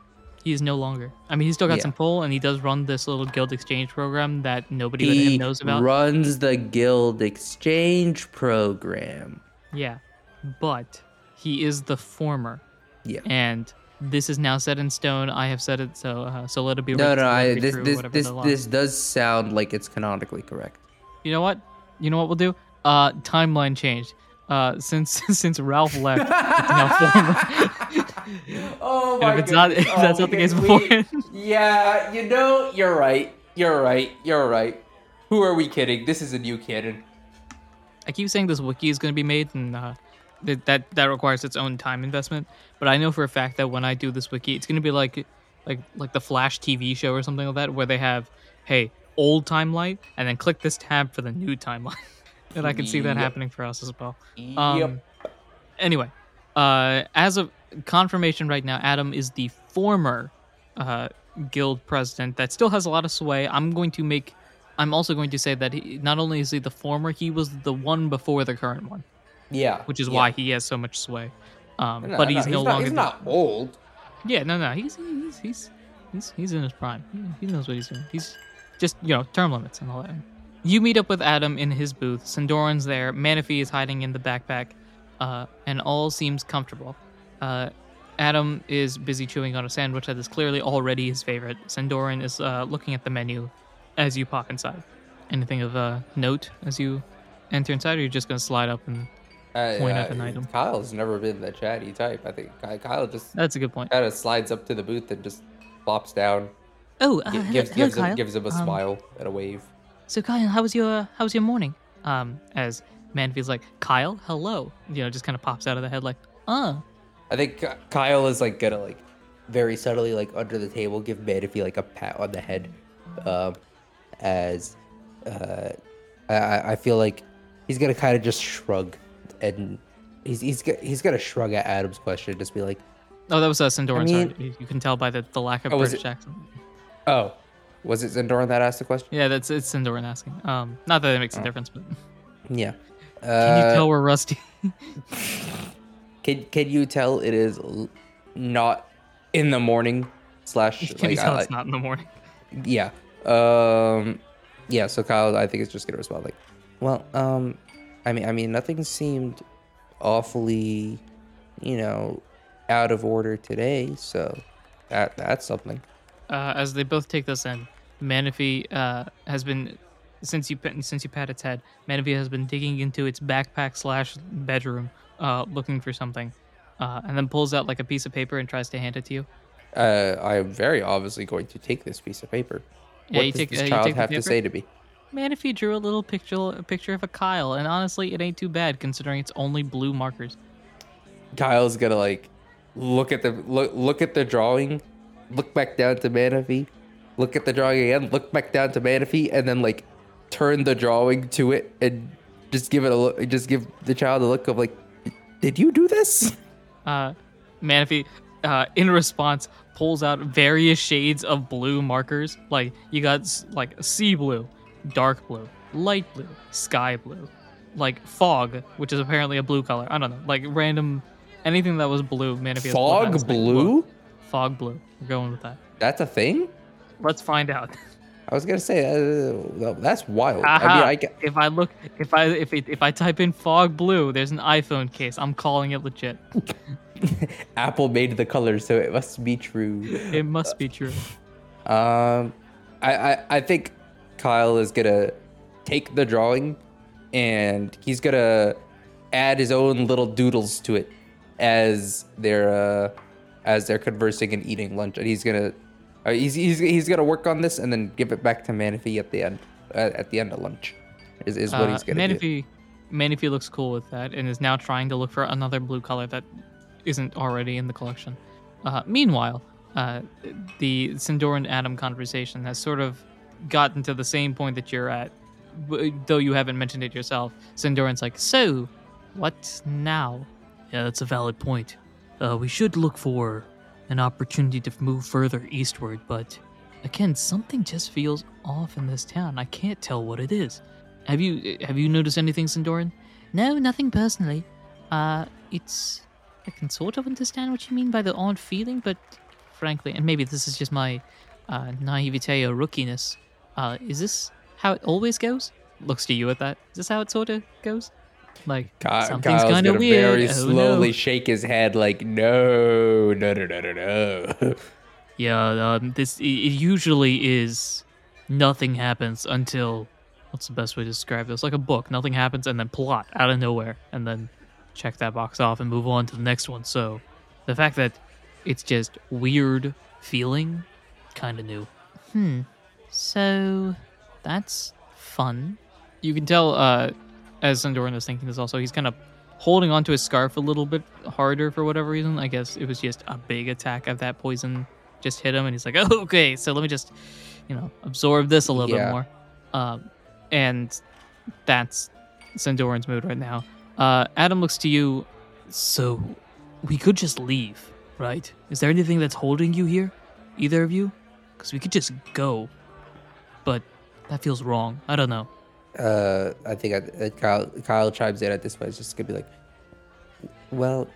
He is no longer. I mean, he's still got Yeah. some pull, and he does run this little guild exchange program that nobody but him knows about. He runs the guild exchange program. Yeah, but he is the former, Yeah. and this is now set in stone. I have said it, so uh, so let it be. No, written, no, I, this this this this does sound like it's canonically correct. You know what? You know what we'll do? Uh, timeline changed. Uh, since [laughs] since Ralph left, it's now former. [laughs] Oh my And if it's not, [laughs] if that's not the case beforehand, yeah, you know, you're right. You're right. You're right. Who are we kidding? This is a new canon. I keep saying this wiki is going to be made, and uh, that, that that requires its own time investment. But I know for a fact that when I do this wiki, it's going to be like like like the Flash TV show or something like that, where they have, hey, old timeline, and then click this tab for the new timeline. [laughs] and I can see that Yep. happening for us as well. Um, yep. Anyway, uh, as of confirmation right now, Adam is the former uh, guild president that still has a lot of sway. I'm going to make. I'm also going to say that he, not only is he the former, he was the one before the current one, Yeah. which is yeah. why he has so much sway. Um, No, but no, he's no not, longer. He's the- not old. Yeah, no, no, he's he's he's he's, he's in his prime. He, he knows what he's doing. He's just you know term limits and all that. You meet up with Adam in his booth. Sandoran's there. Manaphy is hiding in the backpack, uh, and all seems comfortable. Uh, Adam is busy chewing on a sandwich that is clearly already his favorite. Sandoran is uh, looking at the menu as you pop inside. Anything of uh, note as you enter inside, or you're just gonna slide up and Uh, Point uh, at an item. Kyle's never been the chatty type. I think Kyle just that's a good point. kind of slides up to the booth and just flops down, Oh, uh, gives hello, gives him, Kyle. gives him a Um, smile and a wave. So Kyle, how was your how was your morning? Um, as Manaphy's like, Kyle, hello. You know, just kind of pops out of the head like, uh. I think Kyle is like gonna like very subtly like under the table give Manaphy like a pat on the head, um, as uh, I- I feel like he's gonna kind of just shrug and he's he's he's gonna shrug at Adam's question, just be like, Oh, that was uh, Sandoran. I mean- You, you can tell by the, the lack of Oh, British accent. Oh, was it Zendoran that asked the question? Yeah, that's it's Sandoran asking. Um, not that it makes a difference, but Yeah. can Uh, you tell we're rusty? [laughs] Can Can you tell it is not in the morning slash can you like tell I- it's not in the morning? yeah um yeah so Kyle I think is just gonna respond like well um I mean I mean nothing seemed awfully you know out of order today so that that's something Uh, as they both take this in, Manaphy uh, has been since you pat- since you pat its head. Manaphy has been digging into its backpack slash bedroom, uh, looking for something, uh, and then pulls out like a piece of paper and tries to hand it to you. uh I am very obviously going to take this piece of paper Yeah, what you does take- this uh, child take have to say to me Manaphy drew a little picture a picture of a Kyle, and honestly, it ain't too bad considering it's only blue markers. Kyle's gonna like look at the look look at the drawing, look back down to Manaphy, look at the drawing again, look back down to Manaphy, and then like turn the drawing to it and just give it a look. Just give the child a look of like, did you do this? Uh, Manaphy, uh, in response, pulls out various shades of blue markers. Like you got like sea blue, dark blue, light blue, sky blue, like fog, which is apparently a blue color. I don't know, like random anything that was blue. Manaphy has pulled out Fog like, blue? Fog blue. We're going with that. That's a thing. Let's find out. I was gonna say uh, that's wild. I mean, I get, if I look, if I if it, if I type in fog blue, there's an iPhone case. I'm calling it legit. [laughs] Apple made the color, so it must be true. It must be true. [laughs] Um, I, I I think Kyle is gonna take the drawing, and he's gonna add his own little doodles to it as they're uh, as they're conversing and eating lunch, and he's gonna uh, he's, he's he's gonna work on this and then give it back to Manaphy at the end uh, at the end of lunch. Is, is what Uh, he's gonna do. Manaphy, Manaphy looks cool with that and is now trying to look for another blue color that isn't already in the collection. Uh, meanwhile, uh, the Sindoran Adam conversation has sort of gotten to the same point that you're at, w- though you haven't mentioned it yourself. Sindoran's like, so, what now? Yeah, that's a valid point. Uh, we should look for an opportunity to move further eastward, but again, something just feels off in this town. I can't tell what it is. Have you have you noticed anything, Sindoran? No, nothing personally. Uh, it's I can sort of understand what you mean by the odd feeling, but frankly, and maybe this is just my uh, naivete or rookiness. Uh, is this how it always goes? Looks to you at that. Is this how it sort of goes? Like Ky- something's kind of gonna weird. very oh, slowly no. shake his head like no, no, no, no, no, no. [laughs] Yeah, um, this it it usually is nothing happens until what's the best way to describe this? Like a book, nothing happens and then plot out of nowhere, and then check that box off and move on to the next one. So the fact that it's just weird feeling, kind of new. Hmm. So that's fun. You can tell uh, as Sandoran is thinking this also, he's kind of holding onto his scarf a little bit harder for whatever reason. I guess it was just a big attack of that poison just hit him, and he's like, oh, [laughs] okay, so let me just, you know, absorb this a little Yeah. bit more. Um, and that's Sandoran's mood right now. Uh, Adam looks to you. So we could just leave, right? Is there anything that's holding you here, either of you? Because we could just go, but that feels wrong. I don't know. Uh, I think I, uh, Kyle, Kyle chimes in at this point. It's just gonna be like, well,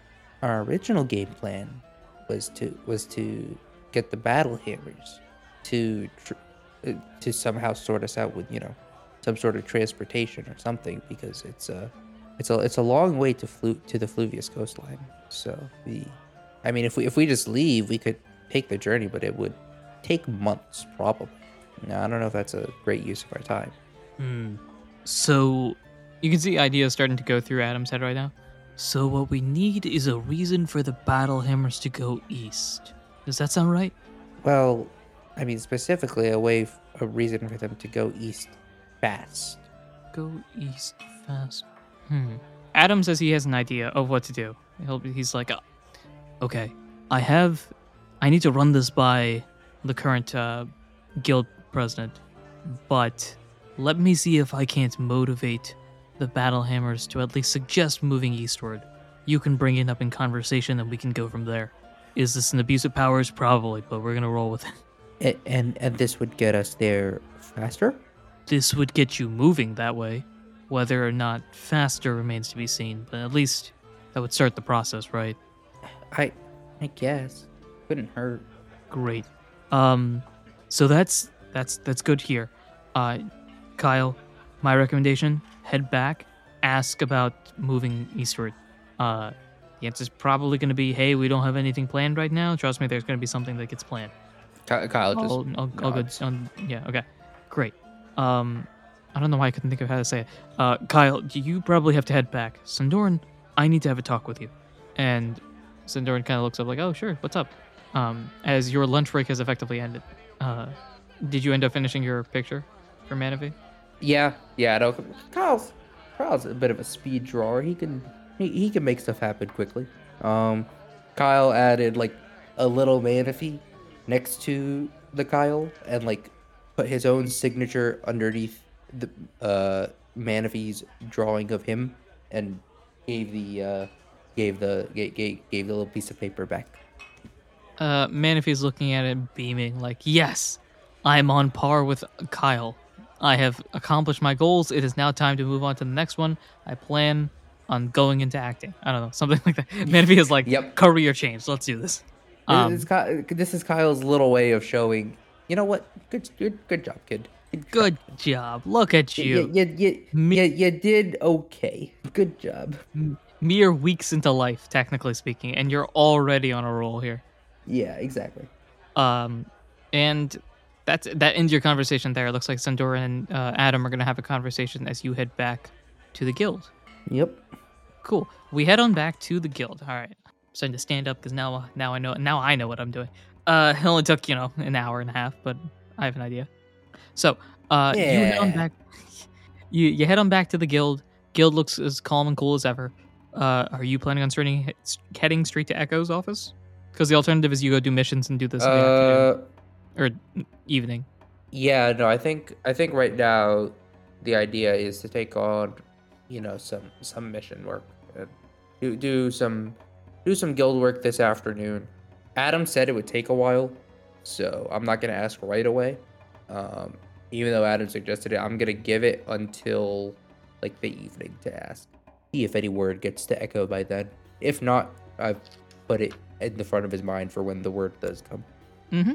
our original game plan was to was to get the battle hammers to tr- uh, to somehow sort us out with you know some sort of transportation or something because it's a it's a it's a long way to flu to the Fluvius coastline. So we, I mean, if we if we just leave, we could take the journey, but it would take months probably. Now I don't know if that's a great use of our time. Hmm. So you can see ideas starting to go through Adam's head right now. So what we need is a reason for the battle hammers to go east. Does that sound right? Well, I mean specifically a way, f- a reason for them to go east fast. Go east fast. Hmm. Adam says he has an idea of what to do. He'll be, he's like, "Uh, okay, I have, I need to run this by the current uh, guild president, but let me see if I can't motivate the battle hammers to at least suggest moving eastward. You can bring it up in conversation, and we can go from there. Is this an abuse of powers? Probably, but we're gonna roll with it. And and, and this would get us there faster. this would get you moving that way. Whether or not faster remains to be seen, but at least that would start the process, right? I, I guess couldn't hurt. Great. Um, so that's that's that's good here. Uh, Kyle, my recommendation: head back, ask about moving eastward. Uh, the answer's probably going to be, "Hey, we don't have anything planned right now." Trust me, there's going to be something that gets planned. Ky- Kyle just nods. Um, yeah. Okay. Great. Um, I don't know why I couldn't think of how to say it. Uh, Kyle, you probably have to head back. Sandoran, I need to have a talk with you. And Sandoran kind of looks up like, "Oh, sure. What's up?" Um, as your lunch break has effectively ended. Uh, did you end up finishing your picture for Manaphy? Yeah, yeah. Kyle's Kyle's a bit of a speed drawer. He can he, he can make stuff happen quickly. Um, Kyle added like a little Manaphy next to the Kyle and like put his own signature underneath the uh Manaphy's drawing of him and gave the uh gave the gave, gave, gave the little piece of paper back. Uh, Manaphy's looking at it, beaming, like, yes, I'm on par with Kyle. I have accomplished my goals. It is now time to move on to the next one. I plan on going into acting. I don't know, something [laughs] like that. Manaphy is like, Yep. career change. Let's do this. Um, this, is this is Kyle's little way of showing. You know what? Good good good job, kid. good job. Look at You, you. you, you, Me- you, you did okay. Good job. Mere weeks into life, technically speaking, and you're already on a roll here. Yeah, exactly. Um, and that's that ends your conversation there. It looks like Sandora and uh, Adam are gonna have a conversation as you head back to the guild. Yep. Cool. We head on back to the guild. All right. I'm starting to stand up because now now I know now I know what I'm doing. Uh, it only took you know an hour and a half, but I have an idea. So uh, you head on Yeah. back. [laughs] You you head on back to the guild. Guild looks as calm and cool as ever. Uh, are you planning on starting heading straight to Echo's office? Because the alternative is you go do missions and do this in the afternoon Uh, or evening. yeah, no, I think I think right now the idea is to take on, you know, some some mission work do do some do some guild work this afternoon. Adam said it would take a while, so I'm not gonna ask right away. Um, even though Adam suggested it, I'm gonna give it until like the evening to ask. See if any word gets to Echo by then. If not, I've put it in the front of his mind for when the word does come. Mm-hmm.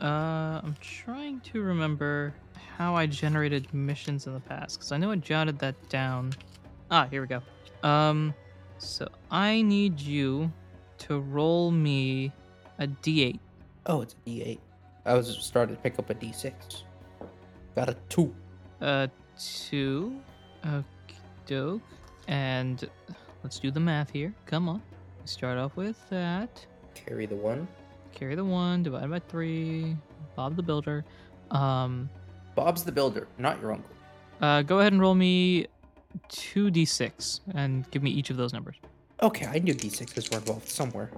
Uh, I'm trying to remember how I generated missions in the past because I know I jotted that down. Ah, here we go. Um, so I need you to roll me a d8. Oh, it's a D8. I was starting to pick up a D6. Got a two. A two. doke. And let's do the math here. Come on. Start off with that. Carry the one. Carry the one, divide by three. Bob the Builder. Um, Bob's the builder, not your uncle. Uh, go ahead and roll me two d6 and give me each of those numbers. Okay, I knew D6s were involved somewhere.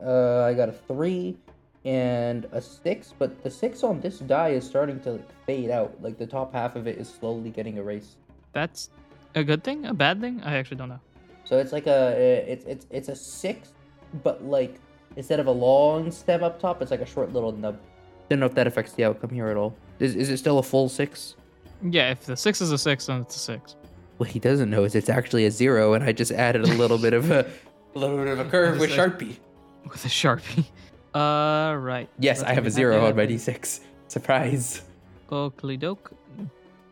Uh, I got a three and a six, but the six on this die is starting to like, fade out. Like the top half of it is slowly getting erased. That's a good thing, a bad thing. I actually don't know. So it's like a it's it's it's a six, but like instead of a long stem up top, it's like a short little nub. Don't know if that affects the outcome here at all. Is is it still a full six? Yeah, if the six is a six, then it's a six. What he doesn't know is it's actually a zero, and I just added a little bit of a, [laughs] a little bit of a curve with Sharpie. With a sharpie. [laughs] Uh, right. Yes, Let's I have a zero on my d6. Surprise. Oakley doke.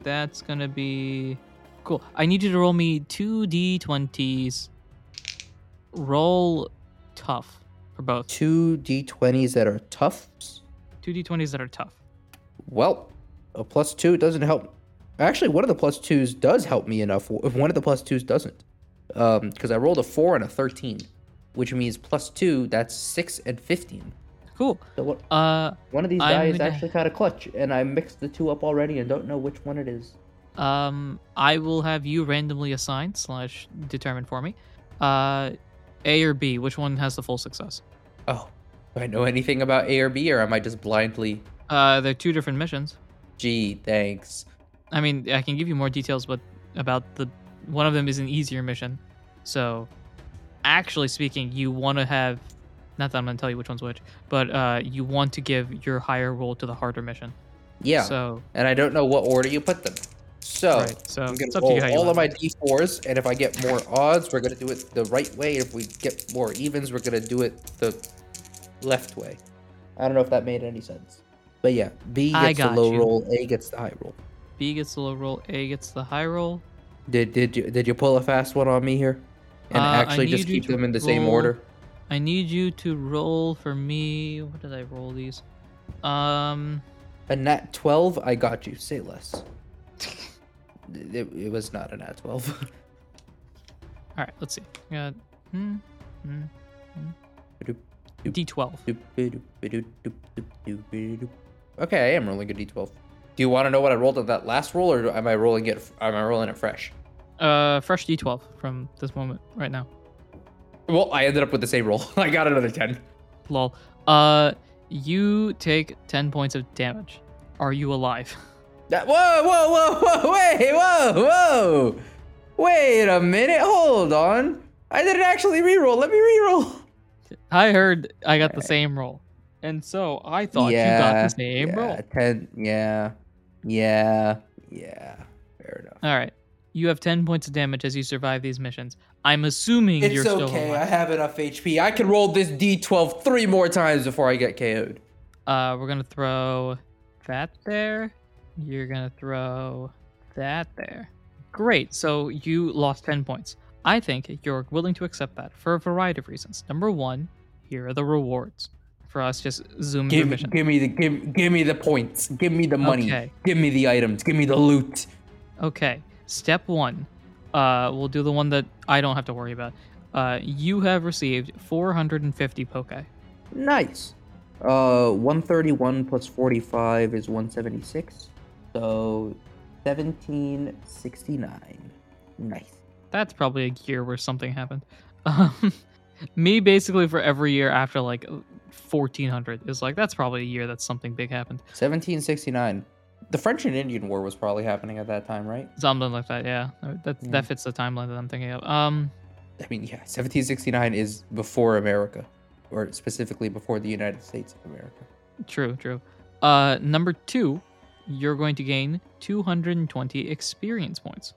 That's gonna be cool. I need you to roll me two d20s. Roll tough for both. Two d20s that are toughs. Two d20s that are tough. Well, a plus two doesn't help. Actually, one of the plus twos does help me enough. One of the plus twos doesn't. Um, because I rolled a four and a thirteen, which means plus two. That's six and fifteen. Cool. So what? Uh, One of these die is gonna- actually kind of clutch, and I mixed the two up already and don't know which one it is. Um, I will have you randomly assign slash determine for me. Uh, A or B, which one has the full success? Oh, do I know anything about A or B, or am I just blindly? Uh, they're two different missions. Gee, thanks. I mean, I can give you more details, but about the one of them is an easier mission. So, actually speaking, you want to have not that I'm gonna tell you which one's which, but uh, you want to give your higher roll to the harder mission. Yeah, So, and I don't know what order you put them. So right. So I'm gonna up to roll all of my d4s, and if I get more odds, we're gonna do it the right way. If we get more evens, we're gonna do it the left way. I don't know if that made any sense, but yeah, B gets the low you. roll, A gets the high roll. B gets the low roll, A gets the high roll. Did did you did you pull a fast one on me here, and Uh, actually just keep them in the same roll- order? I need you to roll for me. What did I roll these? Um, A nat twelve, I got you. Say less. [laughs] it, it was not an at 12. [laughs] all right. Let's see. We got hmm, hmm, hmm. D12. Okay, I am rolling a d12. Do you want to know what I rolled on that last roll, or am I rolling it? Am I rolling it fresh? Uh, fresh D12 from this moment right now. Well, I ended up with the same roll. [laughs] I got another ten. Lol. Uh, you take 10 points of damage. Are you alive? [laughs] That, whoa, whoa, whoa, whoa, [laughs] wait, whoa, whoa! Wait a minute, hold on. I didn't actually reroll. Let me reroll. [laughs] I heard I got the same roll. And so I thought you got the same yeah, roll. Ten. Yeah, yeah, yeah. Fair enough. All right. You have 10 points of damage as you survive these missions. I'm assuming you're It's still okay. I have enough HP. I can roll this D12 three more times before I get KO'd. Uh, we're gonna throw that there. You're gonna throw that there. Great. So you lost 10 points. I think you're willing to accept that for a variety of reasons. Number one, here are the rewards. for us. Just zoom Give, mission. give me the give, give me the points. Give me the money. Okay. Give me the items. Give me the loot. Okay, step one. Uh, we'll do the one that I don't have to worry about. Uh, you have received 450 poke. Nice. Uh, 131 plus 45 is 176. So 1769. Nice. That's probably a year where something happened. [laughs] Um, me basically for every year after like 1400 is like that's probably a year that something big happened. 1769. The French and Indian War was probably happening at that time, right? Something like that. Yeah, Uh, that Yeah. that fits the timeline that I'm thinking of. Um, I mean, yeah, 1769 is before America, or specifically before the United States of America. true, true. Uh, number two, you're going to gain 220 experience points.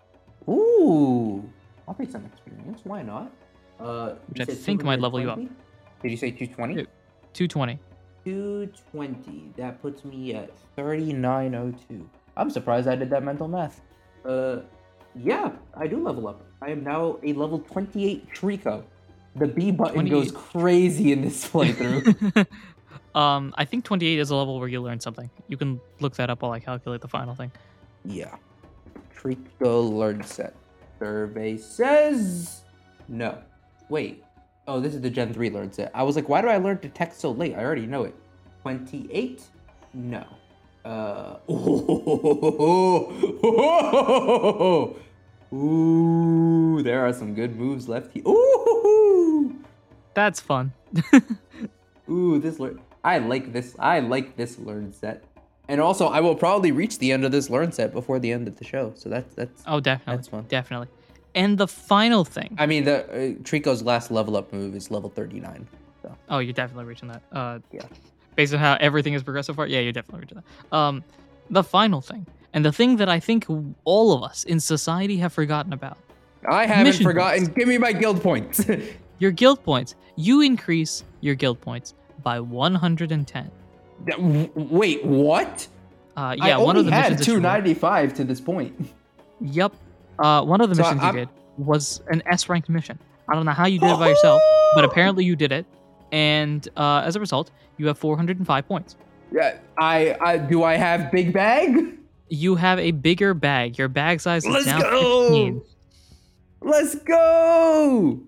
Ooh, I'll take some experience. Why not? Uh, Which I think might level you up. Did you say 220? 220. 220. That puts me at 3902. I'm surprised I did that mental math. Uh, yeah, I do level up. I am now a level 28 Treecko. The B button goes crazy in this playthrough. [laughs] um, I think 28 is a level where you learn something. You can look that up while I calculate the final thing. yeah. Treecko learn set. Survey says no. Wait. Oh, this is the Gen 3 learn set. I was like, why do I learn to text so late? I already know it. 28? No. Uh. [laughs] Ooh, there are some good moves left here. Ooh, That's fun. [laughs] ooh, this learn. I like this. I like this learn set. And also, I will probably reach the end of this learn set before the end of the show. So that's that's. Oh, definitely. That's fun. Definitely. And the final thing. I mean, the uh, Treecko's last level up move is level 39. So Oh, you're definitely reaching that. Uh, Yeah. Based on how everything is progressed so far, yeah, you're definitely reaching that. Um, the final thing, and the thing that I think all of us in society have forgotten about, I haven't Mission forgotten. points. Give me my guild points. [laughs] your guild points. You increase your guild points by 110. That- Wait, what? Uh, I yeah, one only of the had missions. that you- 295 to this point. Yep. Uh, one of the So missions I'm- you did was an S ranked mission. I don't know how you did it by [laughs] yourself, but apparently you did it. And uh, as a result, you have 405 points. Yeah, I, I do. I have big bag. You have a bigger bag. Your bag size is Let's now go! 15. Let's go.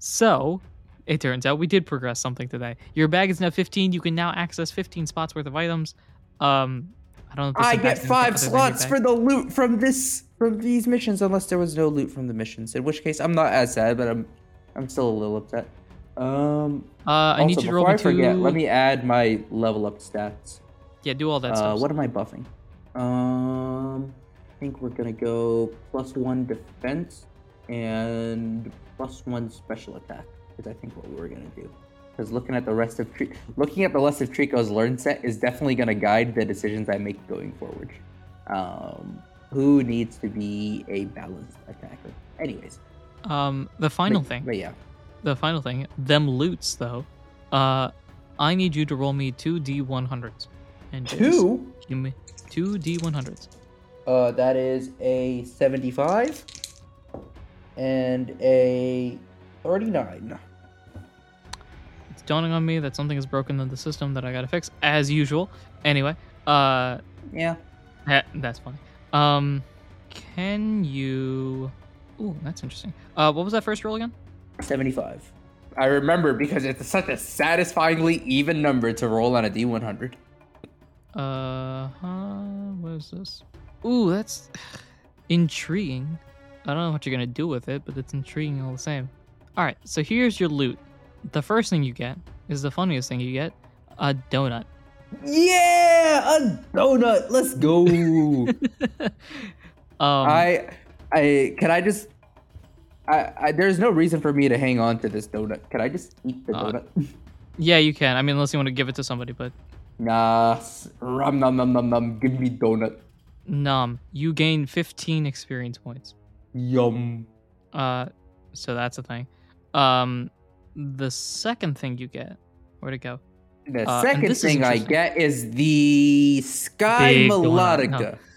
So, it turns out we did progress something today. Your bag is now 15. You can now access 15 spots worth of items. Um, I don't know. If I get five slots for the loot from this from these missions, unless there was no loot from the missions. In which case, I'm not as sad, but I'm I'm still a little upset. Um, Uh, I need also, you to roll before I forget, two- let me add my level up stats. Yeah, do all that Uh, stuff. what am I buffing? Um, I think we're gonna go plus one defense and plus one special attack. Is I think what we were gonna do. Because looking at the rest of Tri- looking at the rest of Treecko's learn set is definitely gonna guide the decisions I make going forward. Um, who needs to be a balanced attacker? Anyways, Um, the final but- thing. But yeah, the final thing, them loots though. Uh, I need you to roll me two D100s. And two. Give me two D100s. Uh, that is a seventy-five and a thirty-nine. It's dawning on me that something is broken in the system that I gotta fix, as usual. Anyway, uh, Yeah. eh, that's funny. Um, can you? Ooh, that's interesting. Uh, what was that first roll again? 75. I remember because it's such a satisfyingly even number to roll on a D100. Uh, huh, what is this? Ooh, that's [sighs] intriguing. I don't know what you're gonna do with it, but it's intriguing all the same. All right, so here's your loot. The first thing you get is the funniest thing you get: a donut. Yeah, a donut. Let's go. [laughs] [laughs] um, I, I can I just. I, I, there's no reason for me to hang on to this donut. Can I just eat the Uh, donut? [laughs] yeah, you can. I mean, unless you want to give it to somebody, but Nah, s- rum num num num num. Give me donut. num. You gain 15 experience points. Yum. Uh, so that's a thing. Um, the second thing you get, where'd it go? The Uh, second thing I get is the Sky Big Melodica. [laughs]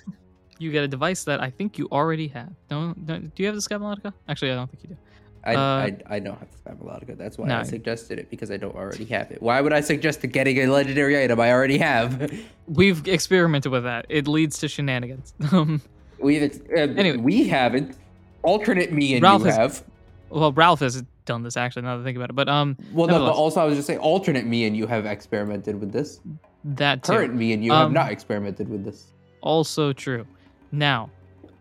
You get a device that I think you already have. Don't, don't do you have the Sky Melodica? Actually, I don't think you do. I, Uh, I, I don't have the Sky go. That's why no. I suggested it because I don't already have it. Why would I suggest getting a legendary item I already have? [laughs] We've experimented with that. It leads to shenanigans. [laughs] Um, We've uh, Anyway. we haven't. Alternate me and Ralph you has- have. well, Ralph has done this actually. Now that I think about it, but um, Well, no, but also I was just saying, alternate me and you have experimented with this. that too. Current me and you have Um, not experimented with this. Also true. Now,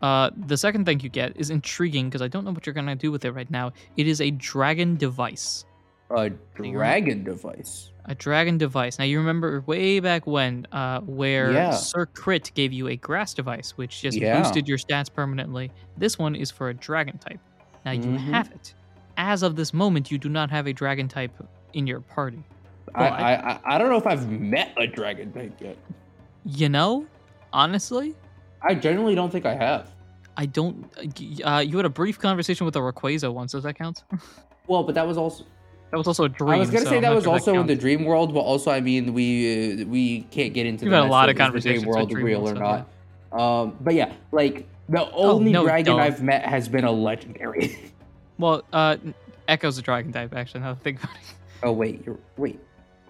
uh, the second thing you get is intriguing because I don't know what you're gonna do with it right now. It is a dragon device. A dragon device. A dragon device. Now you remember way back when, uh, where Yeah. Sir Crit gave you a grass device, which just Yeah. boosted your stats permanently. This one is for a dragon type. Now you Mhm. have it. As of this moment, you do not have a dragon type in your party. I, I, I I don't know if I've met a dragon type yet. You know, honestly, I generally don't think I have. I don't. Uh, you had a brief conversation with a Rayquaza once. Does that count? [laughs] Well, but that was also. That was also a dream. I was gonna so say that was sure also in the dream world, but also I mean we uh, we can't get into had a lot of the conversations dream world dream real world or not. Um, but yeah, like the only no, dragon don't. I've met has been a legendary. [laughs] Well, uh, Echo's a dragon type, actually. Now think about it. [laughs] oh wait, you're wait.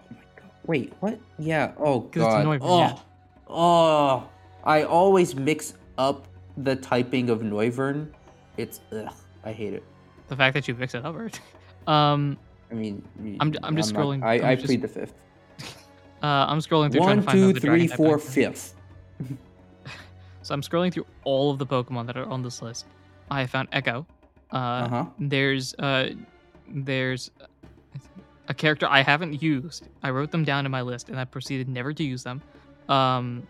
Oh my god. Wait, what? Yeah. Oh it's god. Oh. yeah. Oh. I always mix up the typing of Noivern. It's ugh. I hate it. The fact that you mix it up, right? [laughs] Um, I mean, I'm- I'm just not- scrolling- I, I'm I just- plead the fifth. [laughs] uh, I'm scrolling through trying to find two, the three, four, fifth. So I'm scrolling through all of the Pokemon that are on this list. I have found Echo. Uh, Uh huh. There's uh, there's a character I haven't used. I wrote them down in my list, and I proceeded never to use them. Um,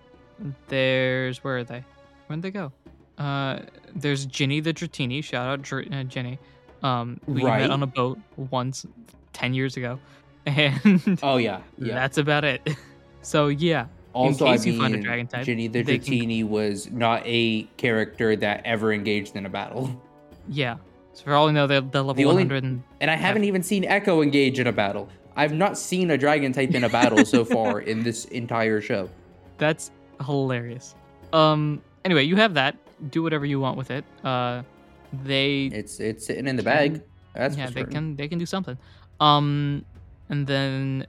there's where are they? Where'd they go? Uh, there's Ginny the Dratini. Shout out Dr- uh, Ginny. Um, we Right. met on a boat once, ten years ago, [laughs] and Oh yeah. Yeah. that's about it. [laughs] So yeah, also, case I you find a mean, dragon type, Ginny the they can- Dratini was not a character that ever engaged in a battle, yeah. So for all we know, they're, they're level The only- 100 and and I haven't even seen Echo engage in a battle. I've not seen a dragon type in a battle so [laughs] far in this entire show. That's hilarious. Um. Anyway, you have that. Do whatever you want with it. Uh, they It's it's sitting in the Can- bag. That's yeah they certain. can they can do something. Um, and then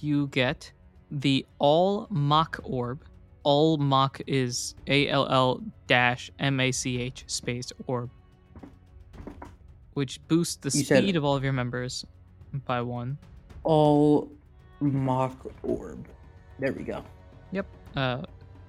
you get the All-Mach orb. All-Mach is A L L dash M A C H space orb, which boosts the You speed of all of your members by one. all mock orb. There we go. Yep. Uh,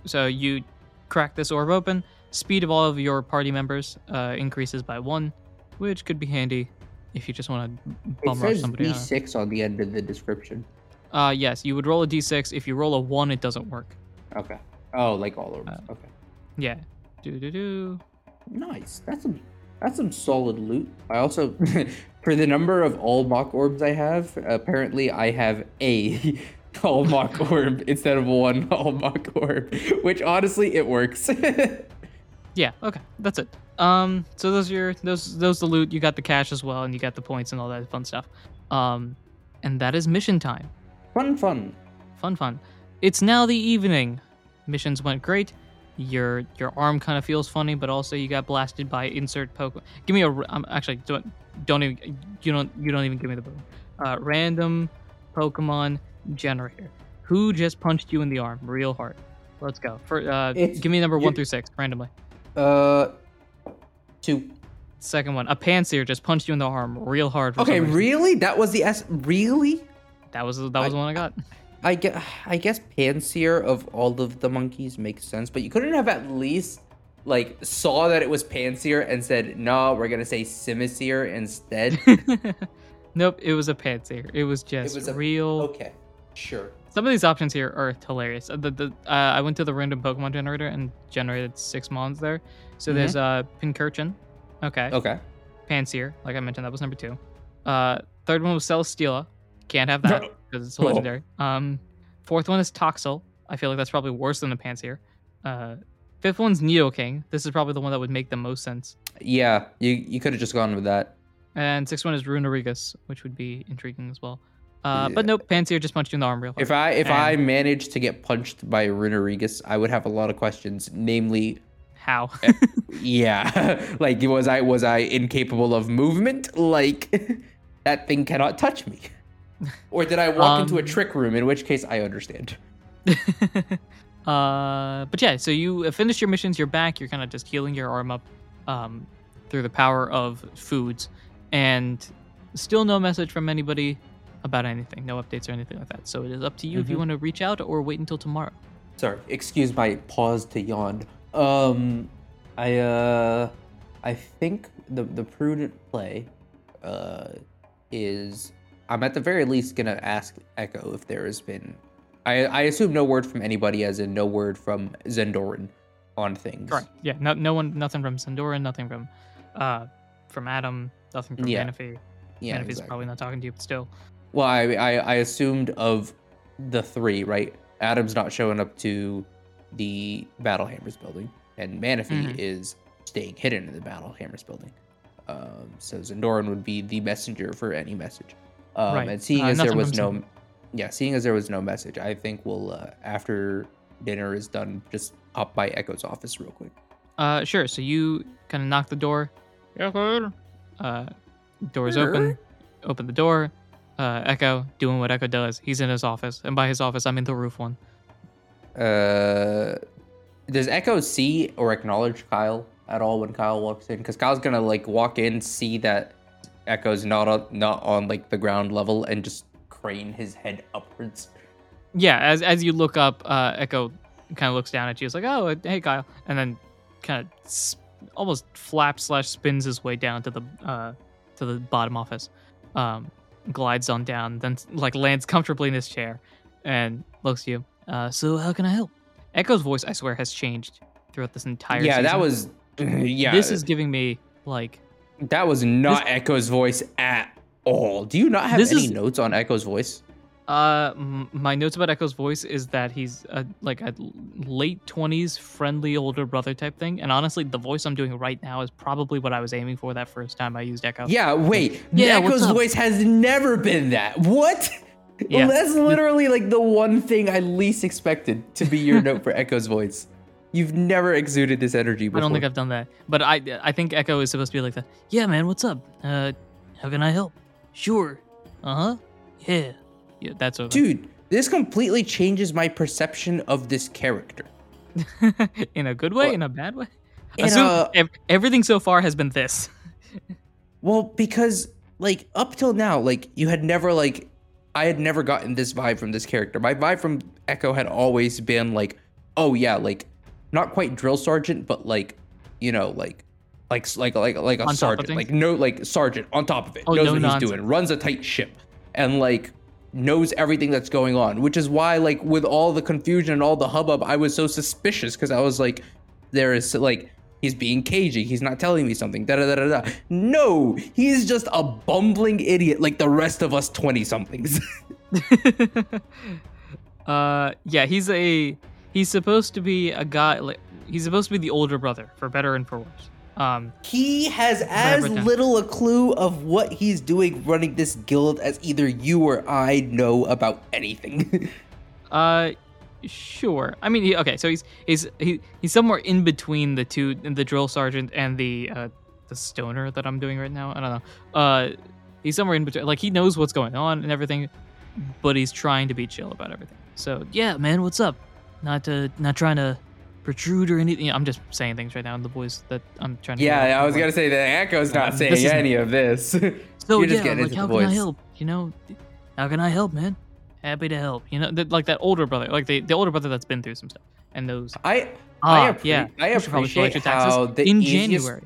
so you crack this orb open. Speed of all of your party members uh, increases by one, which could be handy if you just want to It bum rush says somebody. I don't D6 on the end of the description. Uh, yes, you would roll a d6. If you roll a one, it doesn't work. Okay. Oh, like all orbs. Uh, okay. Yeah. Do do do. Nice. That's some that's some solid loot. I also [laughs] for the number of All-Mach orbs I have, apparently I have a [laughs] All-Mach orb instead of one [laughs] All-Mach orb, which honestly it works. Yeah. Okay. That's it. Um. So those are your those those the loot. You got the cash as well, and you got the points and all that fun stuff. Um, and that is mission time. fun fun. fun fun it's now the evening missions went great your your arm kind of feels funny but also you got blasted by insert pokemon give me a r- um, actually don't don't even you don't you don't even give me the boom uh random pokemon generator. Who just punched you in the arm real hard? Let's go. For uh It's- give me number one through six randomly. Uh two. second one. A pansear just punched you in the arm real hard for Okay, really? That was the S really? that was that was the one i got. I guess, I guess Pansear of all of the monkeys makes sense, but you couldn't have at least like saw that it was Pansear and said, "No, we're gonna say Simisear instead." [laughs] nope it was a pansear it was just it was a- real okay, sure. Some of these options here are hilarious. Uh, The, the, uh, I went to the random Pokemon generator and generated six mons there. So Mhm. there's uh, Pincurchin. Okay. Okay. Pansear, like I mentioned, that was number two. Uh, third one was Celesteela. Can't have that because it's a legendary. Um, fourth one is Toxel. I feel like that's probably worse than the Pansear. Uh, fifth one's Neo Nidoking. This is probably the one that would make the most sense. Yeah, you you could have just gone with that. And sixth one is Runerigus, which would be intriguing as well. Uh, But Yeah. nope, Pansear just punched you in the arm real. If I if I managed to get punched by Runerigus, I would have a lot of questions. Namely, How? Yeah, [laughs] like was I was I incapable of movement? Like [laughs] that thing cannot touch me. Or did I walk into a Um, trick room? In which case, I understand. [laughs] uh, but yeah, so you finished your missions. You're back. You're kind of just healing your arm up um, through the power of foods, and still no message from anybody about anything. No updates or anything like that. So it is up to you if you Mhm. want to reach out or wait until tomorrow. Sorry, excuse my pause to yawn. Um, I uh, I think the the prudent play, uh, is I'm at the very least gonna ask Echo if there has been. I I assume no word from anybody, as in no word from Zendoran on things. Correct. Yeah. No, no one. Nothing from Sandoran. Nothing from, uh, from Adam. Nothing from Yeah. Manaphy. Yeah. Manaphy's exactly. probably not talking to you, but still. Well, I, I I assumed of the three, right? Adam's not showing up to the Battle Hammers building, and Manaphy Mhm. is staying hidden in the Battle Hammers building. Um, so Zendoran would be the messenger for any message. Um, Right. And seeing Uh, as there was from no, yeah, seeing as there was no message, I think we'll uh, after dinner is done, just hop by Echo's office real quick. Uh, sure. So you kind of knock the door. Uh, door's open. Open the door. Uh, Echo doing what Echo does. He's in his office, and by his office, I mean the roof one. Uh, does Echo see or acknowledge Kyle at all when Kyle walks in? Because Kyle's gonna like walk in, see that Echo's not on not on like the ground level, and just crane his head upwards. Yeah. As as you look up, uh, Echo kind of looks down at you. It's like, oh, hey, Kyle, and then kind of s- almost flaps slash spins his way down to the uh to the bottom office. Um, glides on down, then like lands comfortably in his chair, and looks at you. Uh, so how can I help? Echo's voice, I swear, has changed throughout this entire. yeah, that was [laughs] yeah. This is giving me like that was not Echo's voice at all. Do you not have any is- notes on Echo's voice? uh my notes about Echo's voice is that he's a, like a late 20s friendly older brother type thing and honestly the voice I'm doing right now is probably what I was aiming for that first time I used Echo. Yeah, wait. [laughs] Yeah, Echo's voice has never been that. What? Yeah. That's literally like the one thing I least expected to be your note for Echo's voice. You've never exuded this energy before. I don't think I've done that. But I I think Echo is supposed to be like that. Yeah, man, what's up? Uh how can I help? Sure. Uh-huh. Yeah. Yeah, that's what Dude, this completely changes my perception of this character. [laughs] in a good way, Well, in a bad way. in Assume a- ev- everything so far has been this. [laughs] Well, because like up till now, like you had never like I had never gotten this vibe from this character. My vibe from Echo had always been like, oh yeah, like not quite drill sergeant, but like, you know, like like like like like a On sergeant. Like no like sergeant on top of it. Oh, knows no what nonsense. he's doing, runs a tight ship, and like knows everything that's going on. Which is why, like, with all the confusion and all the hubbub, I was so suspicious because I was like, there is like he's being cagey. He's not telling me something. Da da da da da. No, he's just a bumbling idiot like the rest of us twenty somethings. [laughs] [laughs] uh yeah he's a he's supposed to be a guy like he's supposed to be the older brother for better and for worse. Um he has as little a clue of what he's doing running this guild as either you or I know about anything. [laughs] uh sure. I mean he, okay so he's he's he, he's somewhere in between the two the drill sergeant and the uh the stoner that i'm doing right now. I don't know. Uh he's somewhere in between like he knows what's going on and everything but he's trying to be chill about everything. So yeah man what's up not to not trying to protrude or anything i'm just saying things right now in the voice that i'm trying to yeah, I was gonna say that Echo's not Um, [laughs] saying is- any of this. [laughs] So You're just yeah, getting like how the can I help? You know, how can I help, man? Happy to help. You know, th- like that older brother, like the, the older brother that's been through some stuff and those. I Ah, I, appre- yeah. I You probably collect appreciate how the in easiest, January.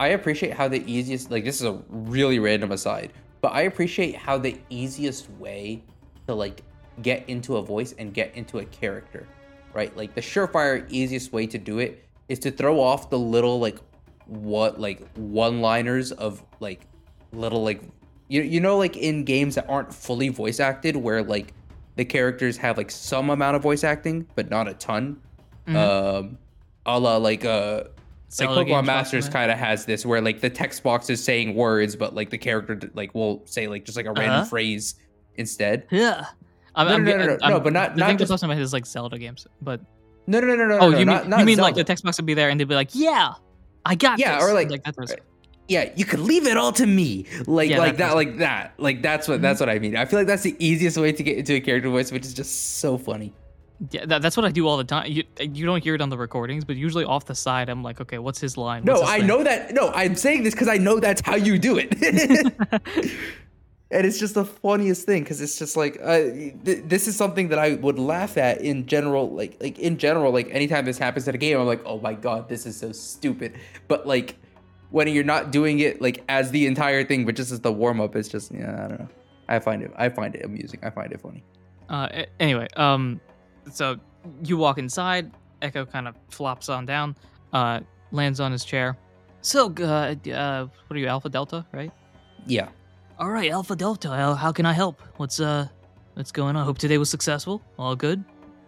I appreciate how the easiest like this is a really random aside, but I appreciate how the easiest way to like get into a voice and get into a character, right? Like the surefire easiest way to do it is to throw off the little like what like one-liners of like little like you you know like in games that aren't fully voice acted where like the characters have like some amount of voice acting but not a ton. Um a la like uh like Pokemon Masters kind of has this where like the text box is saying words, but like the character like will say like just like a random Uh-huh. phrase instead. Yeah. I'm, No, I'm, no, no, no, I'm- no, but not- the not thing just- that's talking about is like Zelda games, but No, no, no, no, no. oh, no, you not, mean not you mean like the text box would be there and they'd be like, "Yeah, I got Yeah, this," or like- that person. Uh, yeah, you could leave it all to me, like Yeah, like that that, like that, like that's what mm-hmm. that's what I mean. I feel like that's the easiest way to get into a character voice, which is just so funny. Yeah, that, that's what I do all the time. You you don't hear it on the recordings, but usually off the side, I'm like, okay, what's his line? No, What's his I thing?" know that. No, I'm saying this because I know that's how you do it. [laughs] [laughs] [laughs] and it's just the funniest thing because it's just like uh, th- this is something that I would laugh at in general. Like like in general, like anytime this happens at a game, I'm like, oh my god, this is so stupid. But like when you're not doing it like as the entire thing, but just as the warm up, it's just yeah, I don't know. I find it I find it amusing. I find it funny. Uh, anyway, um, so you walk inside. Echo kind of flops on down, uh, lands on his chair. So, uh, uh, what are you, Alpha Delta, right? Yeah. All right, Alpha Delta. How, how can I help? What's uh, what's going on? I hope today was successful. All good.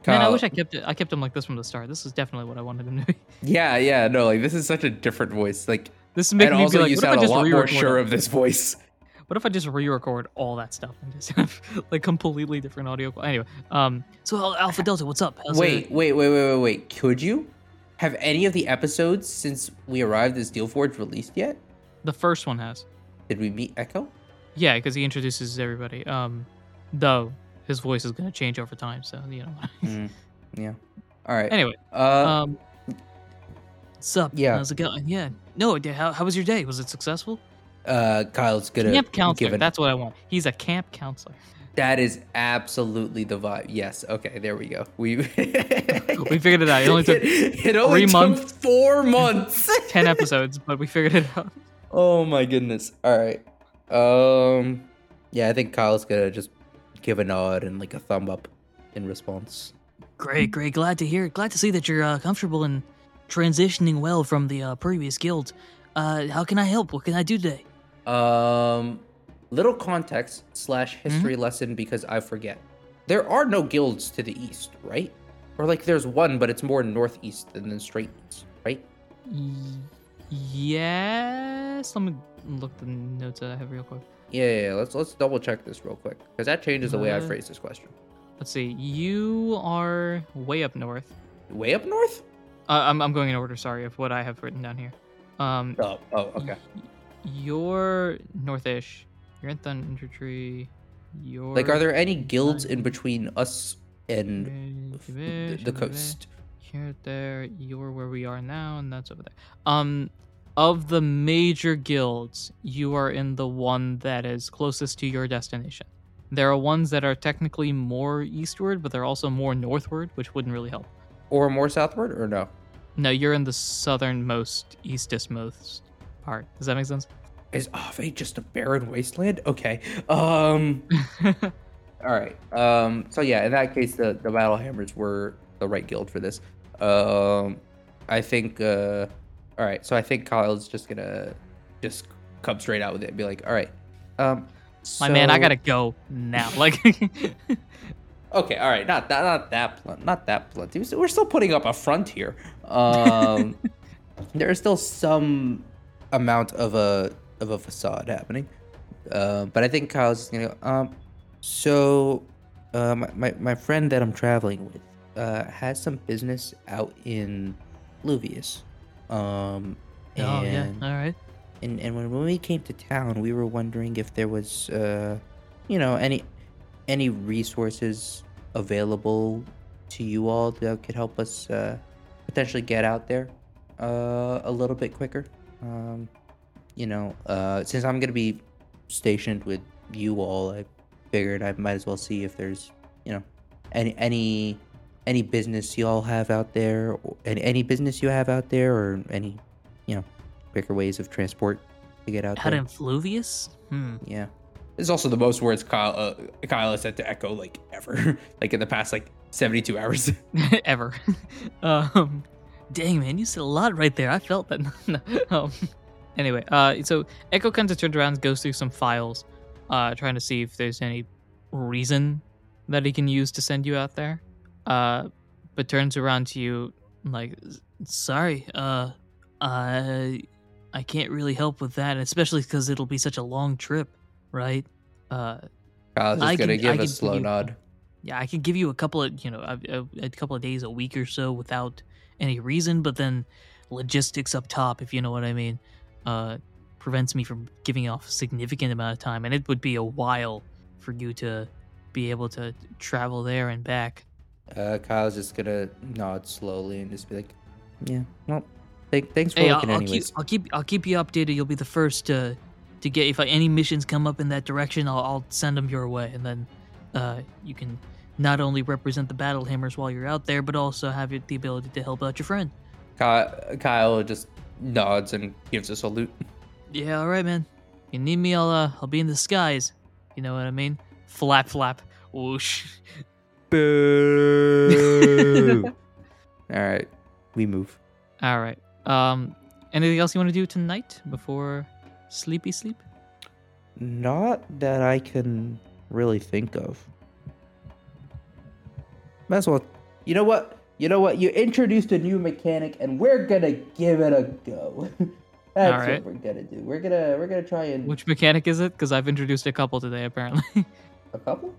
Man, I wish I kept it. I kept him like this from the start. This is definitely what I wanted him to be. [laughs] Yeah, yeah, no, like this is such a different voice. Like This is making and me also like, you what if I sound a just lot more sure all- of this voice. [laughs] What if I just re-record all that stuff and just have [laughs] like completely different audio? Anyway, um, so Alpha Delta, what's up? How's Wait, it- wait, wait, wait, wait, wait. Could you have any of the episodes since we arrived as Steel Forge released yet? the first one has. Did we meet Echo? Yeah, because he introduces everybody. Um, though his voice is gonna change over time, so you know. [laughs] Mm, yeah. All right. anyway, Uh, um, what's up? yeah. how's it going? Yeah, no, how how was your day? Was it successful? uh, Kyle's gonna Camp counselor. it. That's what I want. He's a camp counselor. That is absolutely the vibe. Yes. Okay. There we go. We [laughs] We figured it out. It only took it, it only three took months. four months. [laughs] ten episodes, but we figured it out. Oh my goodness. All right. Um yeah, I think Kyle's gonna just give a nod and like a thumb up in response. Great, great. Glad to hear. Glad to see that you're uh, comfortable and transitioning well from the uh, previous guild. Uh, how can I help? What can I do today? Um little context slash history lesson because I forget. There are no guilds to the east, right? Or like there's one, but it's more northeast than than straight east, right? Y- yes. Let me look the notes that I have real quick. Yeah, yeah, yeah. Let's let's double check this real quick. Because that changes the way I Uh, phrase this question. Let's see. You are way up north. Way up north? Uh, I'm I'm going in order. Sorry of what I have written down here. Um, Oh, oh, okay. y- You're northish. You're in Thunder Tree. You're Like are there any guilds in between us and the, the coast? Here, there, you're where we are now, and that's over there. Um, of the major guilds, you are in the one that is closest to your destination. There are ones that are technically more eastward, but they're also more northward, which wouldn't really help. Or more southward or no? No, you're in the southernmost, eastest part. Does that make sense? Is Ave just a barren wasteland? Okay. Um [laughs] all right. Um so yeah, in that case the the battle hammers were the right guild for this. Um I think uh all right, so I think Kyle's just to just come straight out with it and be like, "All right. Um My man, I gotta go now. [laughs] Like, [laughs] Okay, all right, not that, not that blunt, not that blunt. We're still putting up a front here. Um, [laughs] there is still some amount of a of a facade happening, uh, but I think Kyle's just gonna go. Um, so, uh, my, my my friend that I'm traveling with uh, has some business out in Fluvius. Um, oh yeah, and- all right. and and when, when we came to town, we were wondering if there was, uh, you know, any any resources available to you all that could help us uh, potentially get out there uh, a little bit quicker. Um, you know, uh, since I'm gonna be stationed with you all, I figured I might as well see if there's, you know, any any any business you all have out there, or any, any business you have out there, or any, you know, quicker ways of transport to get out Out there. in Fluvius? Hmm. Yeah. It's also the most words Kyle uh, Kyle has said to Echo like ever, [laughs] like in the past like 72 hours. [laughs] [laughs] ever. um, dang man, you said a lot right there. I felt that. No, um, anyway, uh, so Echo kind of turns around, and goes through some files, uh, trying to see if there's any reason that he can use to send you out there. Uh, but turns around to you like, sorry, uh, I, I can't really help with that, especially because it'll be such a long trip, right? Uh, Kyle's just I gonna can- give I a slow give you- nod. yeah, I could give you a couple of you know a, a, a couple of days, a week or so without any reason, but then logistics up top, if you know what I mean, uh, prevents me from giving off a significant amount of time, and it would be a while for you to be able to travel there and back. Uh, Kyle's just gonna nod slowly and just be like, "Yeah, well, th- thanks for Hey, I'll, looking, I'll keep anyways." I'll keep I'll keep you updated. You'll be the first to to get if any missions come up in that direction. I'll, I'll send them your way, and then uh, you can not only represent the battle hammers while you're out there, but also have the ability to help out your friend. Kyle, Kyle just nods and gives a salute. Yeah, all right, man. If you need me, I'll uh, I'll be in the skies. You know what I mean? Flap, flap, whoosh. Boo! [laughs] All right, we move. All right. Um, anything else you want to do tonight before sleepy sleep? Not that I can really think of. Might as well. You know what? You know what? You introduced a new mechanic, and we're gonna give it a go. [laughs] That's Alright. what we're gonna do. We're gonna we're gonna try and Which mechanic is it? Because I've introduced a couple today, apparently. [laughs] a couple.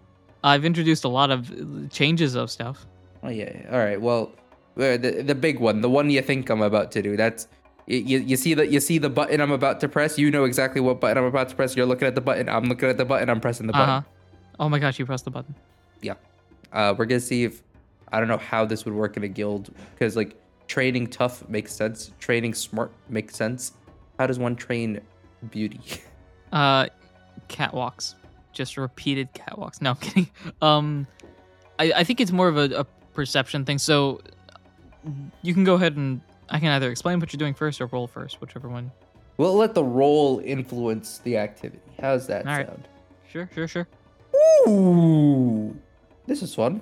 I've introduced a lot of uh, changes of stuff. Oh yeah. All right. Well, the the big one, the one you think I'm about to do. That's you, you see the you see the button I'm about to press. You know exactly what button I'm about to press. You're looking at the button. I'm looking at the button. I'm pressing the button. Uh button. huh. Oh my gosh, you pressed the button. Yeah. Uh, we're gonna see if I don't know how this would work in a guild because like training tough makes sense. Training smart makes sense. How does one train beauty? [laughs] Uh, catwalks. Just repeated catwalks. No, I'm kidding. [laughs] Um, I, I think it's more of a, a perception thing. So you can go ahead and I can either explain what you're doing first or roll first, whichever one. we'll let the roll influence the activity. How's that All right. sound? Sure, sure, sure. Ooh, this is fun.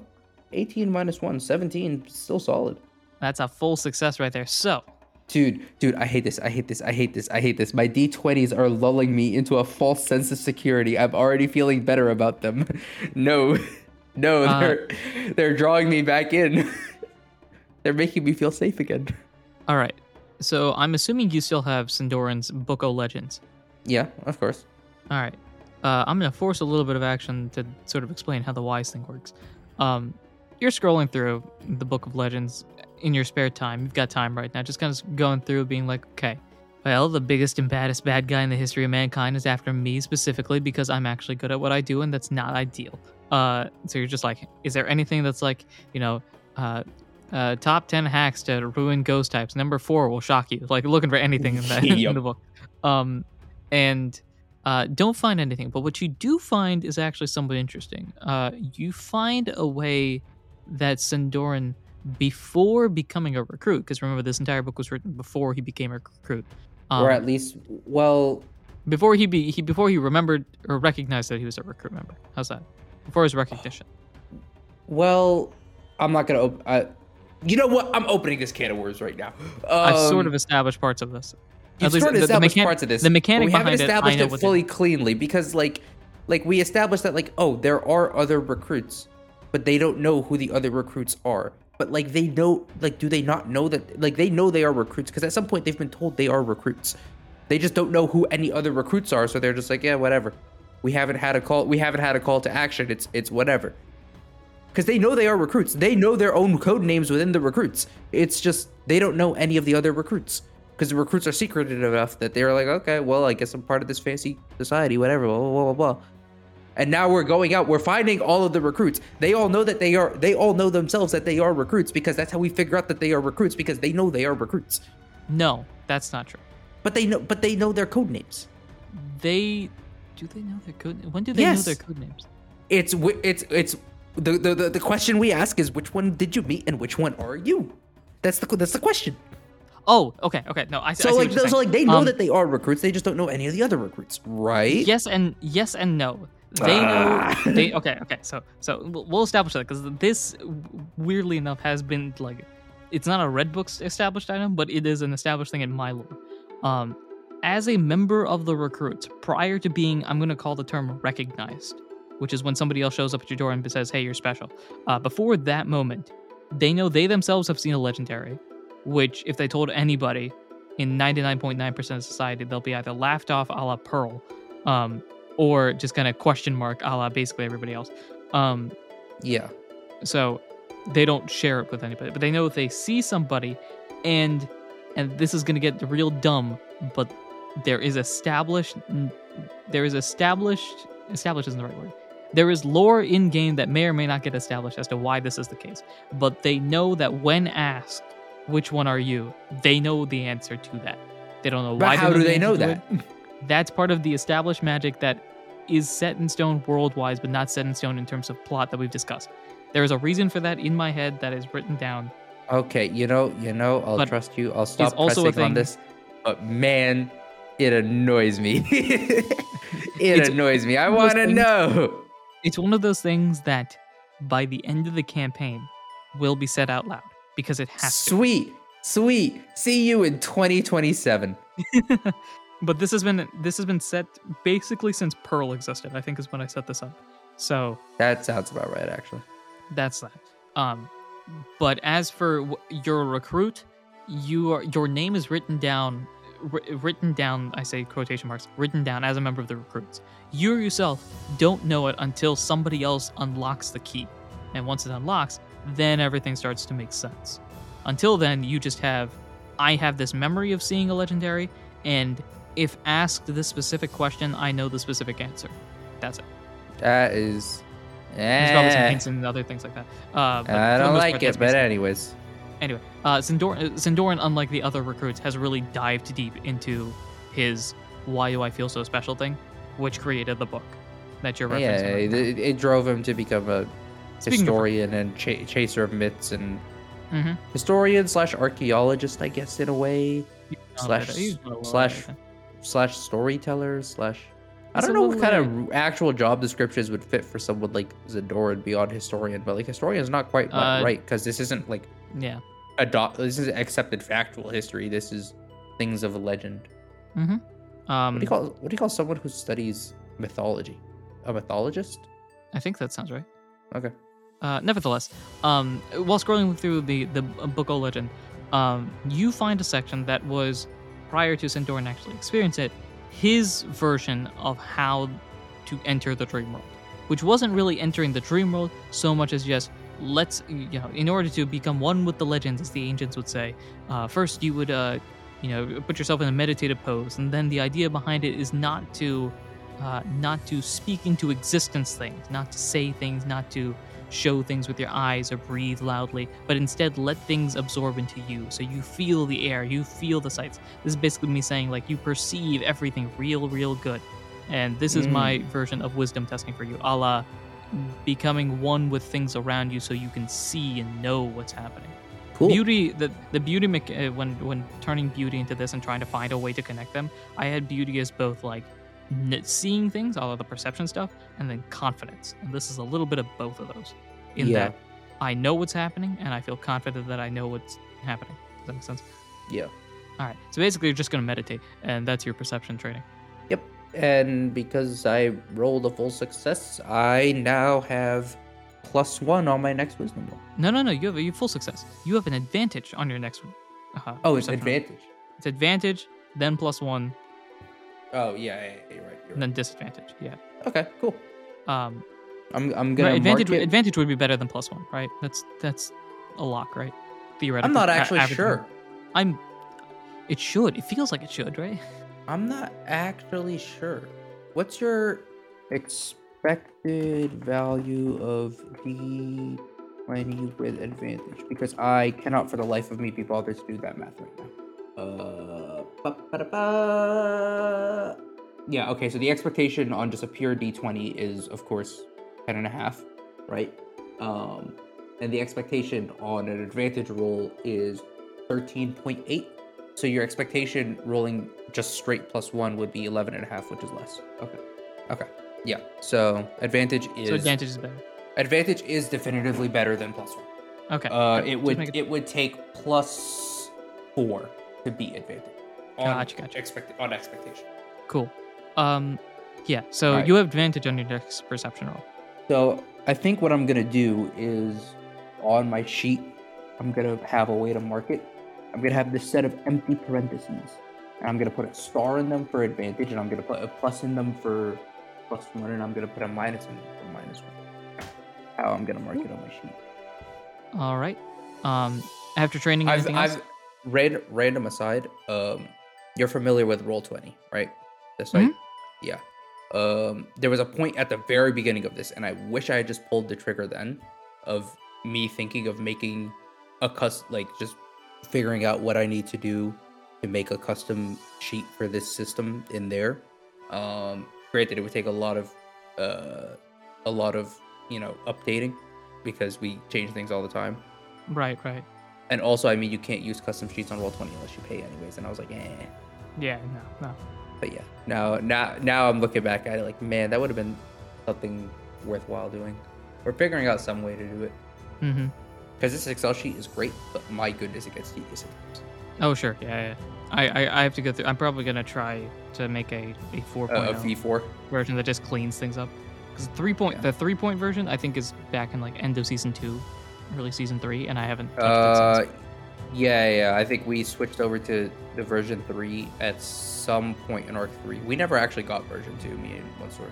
18 minus 1, 17, still solid. That's a full success right there. So, Dude, dude, I hate this. I hate this. I hate this. I hate this. My D20s are lulling me into a false sense of security. I'm already feeling better about them. [laughs] no. [laughs] No, Uh, they're they're drawing me back in. [laughs] they're making me feel safe again. all right. So I'm assuming you still have Sindoran's Book of Legends. Yeah, of course. All right. Uh, I'm going to force a little bit of action to sort of explain how the wise thing works. Um, you're scrolling through the Book of Legends in your spare time. You've got time right now, just kind of going through, being like, okay, well, the biggest and baddest bad guy in the history of mankind is after me specifically because I'm actually good at what I do, and that's not ideal. Uh, so you're just like, is there anything that's like, you know, uh, uh, top 10 hacks to ruin ghost types. Number four will shock you. Like looking for anything in, that, [laughs] in the book. Um, and uh, don't find anything. But what you do find is actually somewhat interesting. Uh, you find a way that Sindoran, before becoming a recruit, because remember this entire book was written before he became a recruit, um, or at least, well, before he be he before he remembered or recognized that he was a recruit member. How's that? Before his recognition. well, I'm not gonna. Op- I, you know what? I'm opening this can of worms right now. I've sort Um, of established parts of this. Least sort of the- the established mechan- parts of this. the mechanic we haven't behind it, established it, fully it cleanly because, like, like we established that, like, oh, there are other recruits, but they don't know who the other recruits are. But like, they know, like, do they not know that? Like, they know they are recruits because at some point they've been told they are recruits. They just don't know who any other recruits are, so they're just like, yeah, whatever. We haven't had a call. We haven't had a call to action. It's it's whatever. Because they know they are recruits. They know their own code names within the recruits. It's just they don't know any of the other recruits. Because the recruits are secretive enough that they're like, okay, well, I guess I'm part of this fancy society, whatever, blah, blah, blah, blah. And now we're going out, we're finding all of the recruits. They all know that they are, they all know themselves that they are recruits because that's how we figure out that they are recruits because they know they are recruits. No, that's not true. But they know, but they know their code names. They do they know their code? When do they Yes. know their code names? It's, it's, it's, the, the, the, question we ask is which one did you meet and which one are you? That's the, that's the question. Oh, okay, okay. No, I, I see So what like, so like they know Um, that they are recruits. They just don't know any of the other recruits, right? Yes and yes and no. They know. Ah. They [laughs] okay. Okay. So so we'll establish that because this, weirdly enough, has been like, it's not a red book established item, but it is an established thing in my lore. Um, as a member of the recruits, prior to being, I'm gonna call the term recognized, which is when somebody else shows up at your door and says, "Hey, you're special." Uh, before that moment, they know they themselves have seen a legendary, which if they told anybody in 99.9% of society, they'll be either laughed off a la Pearl, um, or just kind of question mark a la basically everybody else. Um, Yeah. so they don't share it with anybody but they know if they see somebody and and this is going to get real dumb but there is established there is established established isn't the right word there is lore in game that may or may not get established as to why this is the case but they know that when asked which one are you they know the answer to that they don't know But why how do the they know that? [laughs] that's part of the established magic that is set in stone world wise but not set in stone in terms of plot that we've discussed there is a reason for that in my head that is written down. Okay, you know, you know, I'll But trust you. I'll stop also pressing on this. But man, it annoys me. [laughs] it annoys me. I want to know. It's one of those things that by the end of the campaign will be said out loud because it has to. Sweet, sweet. See you in 2027. [laughs] but this has been this has been set basically since Pearl existed. I think is when I set this up. So That sounds about right, actually. that's that. Um, but as for w- your recruit, you are your name is written down, wri- written down. I say quotation marks, written down as a member of the recruits. You yourself don't know it until somebody else unlocks the key, and once it unlocks, then everything starts to make sense. Until then, you just have, I have this memory of seeing a legendary, and if asked this specific question, I know the specific answer. That's it. That is. There's probably some Eh, hints and other things like that. Uh, but I don't like part, it, but anyways. Anyway, uh, Zindoran, Zindoran, unlike the other recruits, has really dived deep into his "Why do I feel so special?" thing, which created the book that you're Yeah, referencing. right it, it drove him to become a Speaking historian and cha- chaser of myths and Mhm. historian slash archaeologist, I guess, in a way. Slash- okay, he's well aware, slash-. Slash storyteller slash I don't know what kind of actual job descriptions would fit for someone like Zadoran beyond historian, but like historian is not quite Uh, right because this isn't like Yeah. adopt. This is accepted factual history. This is things of a legend. Um, What do you call what do you call someone who studies mythology? A mythologist? I think that sounds right. Okay. Uh, nevertheless, um, while scrolling through the the book of legend, um, you find a section that was prior to Sindoran actually experience it, his version of how to enter the dream world, which wasn't really entering the dream world so much as just let's you know in order to become one with the legends, as the ancients would say, uh, first you would uh, you know put yourself in a meditative pose, and then the idea behind it is not to uh, not to speak into existence things, not to say things, not to show things with your eyes or breathe loudly, but instead let things absorb into you. So you feel the air, you feel the sights. This is basically me saying, like, you perceive everything real, real good. And this is my version of wisdom testing for you, a la becoming one with things around you so you can see and know what's happening. Cool. Beauty, the the beauty mecha- uh, when when turning beauty into this and trying to find a way to connect them, I had beauty as both like seeing things, all of the perception stuff, and then confidence. And this is a little bit of both of those. In Yeah. that I know what's happening and I feel confident that I know what's happening. Does that make sense? Yeah. All right. So basically, you're just gonna meditate, and that's your perception training. Yep. And because I rolled a full success, I now have plus one on my next wisdom roll. No, no, no. You have a you have full success. You have an advantage on your next. Uh, Oh, it's perception roll. advantage. It's advantage, then plus one, Oh yeah, yeah, yeah, you're right. You're and then disadvantage. Yeah. Okay, cool. Um, I'm I'm gonna right, advantage advantage would be better than plus one, right? That's that's a lock, right? Theoretically. I'm not actually average sure. I'm. It should. It feels like it should, right? [laughs] I'm not actually sure. What's your expected value of D20 with advantage? Because I cannot for the life of me be bothered to do that math right now. Uh, ba-ba-da-ba. Yeah, okay, so the expectation on just a pure D20 is, of course, 10 and a half, right? Um, and the expectation on an advantage roll is 13.8. So your expectation rolling just straight plus one would be 11 and a half, which is less. Okay. Okay. Yeah. So advantage is So advantage is better. advantage is definitively better than plus one. Okay. Uh, it would make it would take plus four to be advantage. On Gotcha, gotcha. Expect on expectation. cool. Um, yeah. So Alright. you have advantage on your next perception roll. So I think what I'm gonna do is on my sheet, I'm gonna have a way to mark it. I'm gonna have this set of empty parentheses, and I'm gonna put a star in them for advantage, and I'm gonna put a plus in them for plus one, and I'm gonna put a minus in them for minus one. how I'm gonna mark it on my sheet. All right. Um, after training, I've, anything? I've ran, random aside. Um, you're familiar with Roll Twenty, right? The site. Yeah. Um, there was a point at the very beginning of this, and I wish I had just pulled the trigger then, of me thinking of making a cus like just figuring out what I need to do to make a custom sheet for this system in there. Um, granted, it would take a lot of, uh, a lot of you know updating because we change things all the time. Right, right. And also, I mean, you can't use custom sheets on Roll20 unless you pay anyways. And I was like, eh. Yeah, no, no. But yeah, now, now, now I'm looking back at it like, man, that would have been something worthwhile doing. We're figuring out some way to do it Mm-hmm. because this Excel sheet is great, but my goodness, it gets tedious. at times. Oh, sure. Yeah, yeah. I, I, I have to go through. I'm probably gonna try to make a a 4.0 Uh, a V4. version that just cleans things up. Because three point, Yeah. the three point version, I think is back in like end of season two, early season three, and I haven't touched Uh, it since. Yeah, yeah. I think we switched over to the version three at some point in Arc three. We never actually got version two. Me and one sword.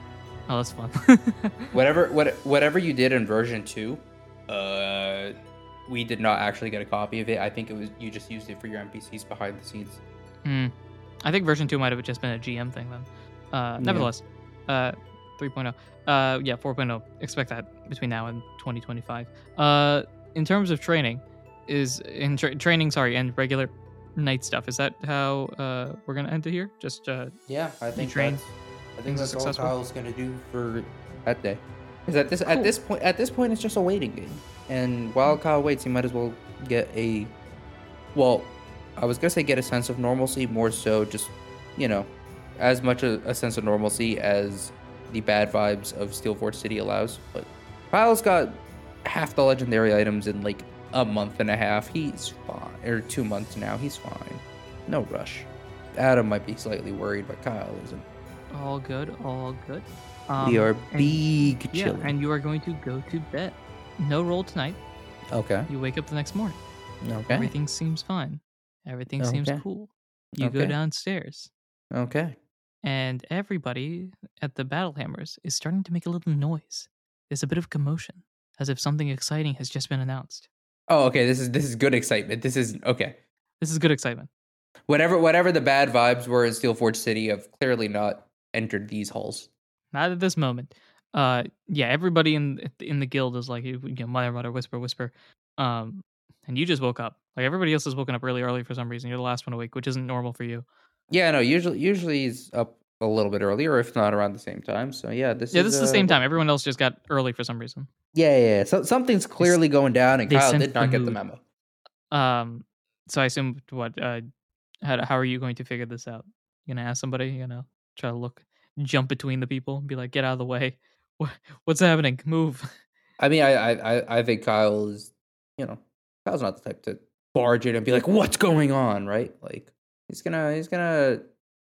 Oh, that's fun. [laughs] Whatever, what, whatever you did in version two, uh, we did not actually get a copy of it. I think it was you just used it for your NPCs behind the scenes. Hmm. I think version two might have just been a GM thing then. Uh, nevertheless, uh, 3.0. Uh, yeah, 4.0. Expect that between now and 2025. Uh, in terms of training, is in tra- training, sorry, and regular night stuff. Is that how uh we're gonna end it here? Just uh, Yeah, I think that's, I think that's all? Kyle's gonna do for that day. Because at this Cool. at this point at this point it's just a waiting game, and while Kyle waits, he might as well get a, well, I was gonna say get a sense of normalcy, more so just, you know, as much a, a sense of normalcy as the bad vibes of Steel Forge City allows. But Kyle's got half the legendary items in like a month and a half. He's fine, or two months now. He's fine. No rush. Adam might be slightly worried, but Kyle isn't. all good, all good. we Um, are and- big Yeah, chilling. and you are going to go to bed. No roll tonight. okay. You wake up the next morning. Okay. Everything seems fine. Everything seems Okay. cool. You go downstairs, Okay. and everybody at the Battle Hammers is starting to make a little noise. There's a bit of commotion, as if something exciting has just been announced. Oh, okay. This is this is good excitement. This is okay. This is good excitement. Whatever whatever the bad vibes were in Steel Forge City have clearly not entered these halls. Not at this moment. Uh, yeah, everybody in in the guild is like, you know, mutter, mutter, whisper, whisper. Um, and you just woke up. Like everybody else has woken up really early for some reason. You're the last one awake, which isn't normal for you. Yeah, no. Usually usually he's up a little bit earlier, if not around the same time. So yeah, this yeah, is this is the uh, same time. Everyone else just got early for some reason. Yeah, yeah. yeah. So something's clearly going down, and Kyle did the not get the memo. Um, so I assume what? Uh, how how are you going to figure this out? You gonna ask somebody? You know, try to look, jump between the people, and be like, get out of the way. What what's happening? Move. I mean, I, I, I- I think Kyle is, you know, Kyle's not the type to barge in and be like, "What's going on?" Right? Like, he's gonna, he's gonna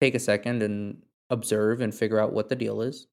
take a second and observe and figure out what the deal is.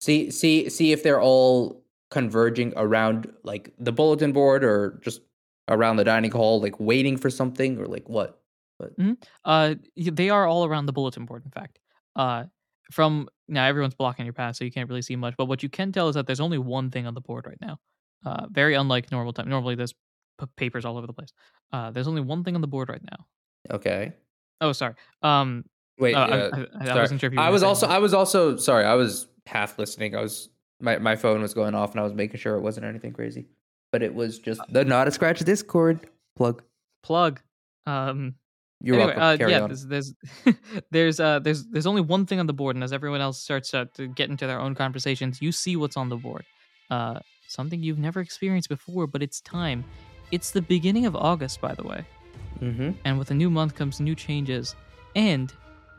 See, see, see if they're all converging around like the bulletin board or just around the dining hall, like waiting for something, or like what? But mm-hmm. Uh, they are all around the bulletin board. In fact, uh, from now everyone's blocking your path, so you can't really see much. But what you can tell is that there's only one thing on the board right now. Uh, very unlike normal time. Normally there's p- papers all over the place. Uh, there's only one thing on the board right now. Okay. Oh, sorry. Um, Wait. uh, I- uh, I, I, I wasn't sure. I was also anything. I was also sorry. I was half listening. I was my my phone was going off and I was making sure it wasn't anything crazy. But it was just the not a scratch Discord plug. plug. Um, You're anyway, welcome. uh, Carry yeah, on. there's there's [laughs] there's uh there's there's only one thing on the board, and as everyone else starts uh, to get into their own conversations, you see what's on the board. Uh, something you've never experienced before, but it's time. It's the beginning of August, by the way, mm-hmm. and with a new month comes new changes and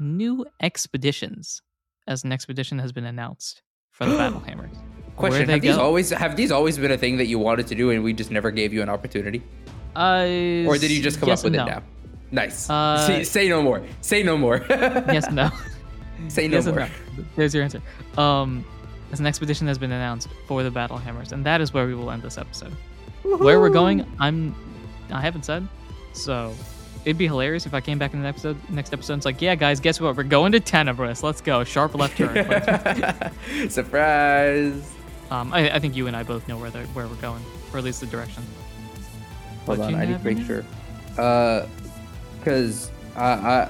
new expeditions, as an expedition has been announced for the Battle [gasps] Hammers. Question: Have these always have these always been a thing that you wanted to do and we just never gave you an opportunity, Uh, or did you just come yes up with and it now? Nice. Uh, [laughs] say, say no more. Say no more. [laughs] Yes, no. Say no yes more. no. There's your answer. Um, as an expedition has been announced for the Battle Hammers, and that is where we will end this episode. Where we're going, I'm, I haven't said. So, it'd be hilarious if I came back in the episode. Next episode, and it's like, yeah, guys, guess what? We're going to Tenebris. Let's go. Sharp left turn. [laughs] Surprise. Um, I, I think you and I both know where where we're going, or at least the direction. Hold What on, I need to make sure. Uh, cause I I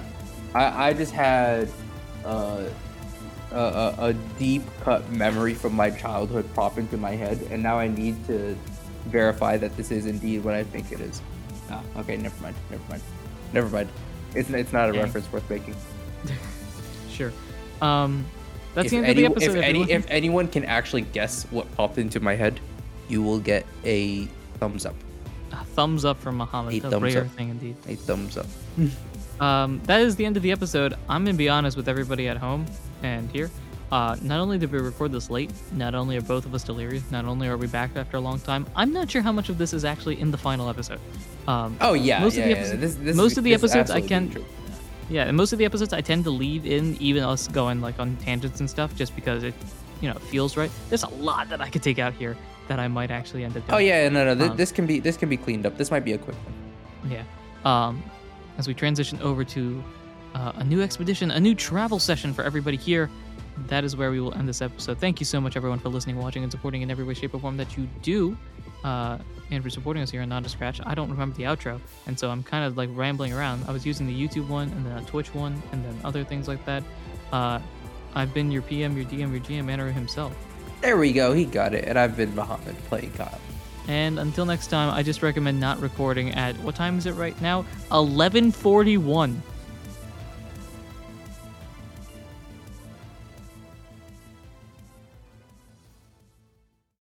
I, I just had uh, a, a a deep cut memory from my childhood pop into my head, and now I need to verify that this is indeed what I think it is. Ah, okay, never mind, never mind, never mind. It's it's not a Dang. reference worth making. [laughs] Sure. Um, that's if the end any, of the episode. If, any, if anyone can actually guess what popped into my head, you will get a thumbs up. A thumbs up from Muhammad. A A, thumbs rare up. thing indeed. A thumbs up. [laughs] Um, that is the end of the episode. I'm gonna be honest with everybody at home and here. Uh, not only did we record this late, not only are both of us delirious, not only are we back after a long time, I'm not sure how much of this is actually in the final episode. Um, Oh yeah, Most of yeah, the yeah. This, this most is- of the episodes I can- yeah, and most of the episodes I tend to leave in, even us going like on tangents and stuff, just because it, you know, feels right. There's a lot that I could take out here that I might actually end up. Doing. Oh yeah, no, no. Th- Um, this can be this can be cleaned up. This might be a quick one. Yeah. Um, as we transition over to uh, a new expedition, a new travel session for everybody here, that is where we will end this episode. Thank you so much, everyone, for listening, watching, and supporting in every way, shape, or form that you do. Uh, and for supporting us here on Not a Scratch. I don't remember the outro, and so I'm kind of like rambling around. I was using the YouTube one, and then a Twitch one, and then other things like that. Uh, I've been your PM, your DM, your GM, Anaru himself. There we go. He got it. And I've been Muhammad playing Kyle. And until next time, I just recommend not recording at what time is it right now? 11:41.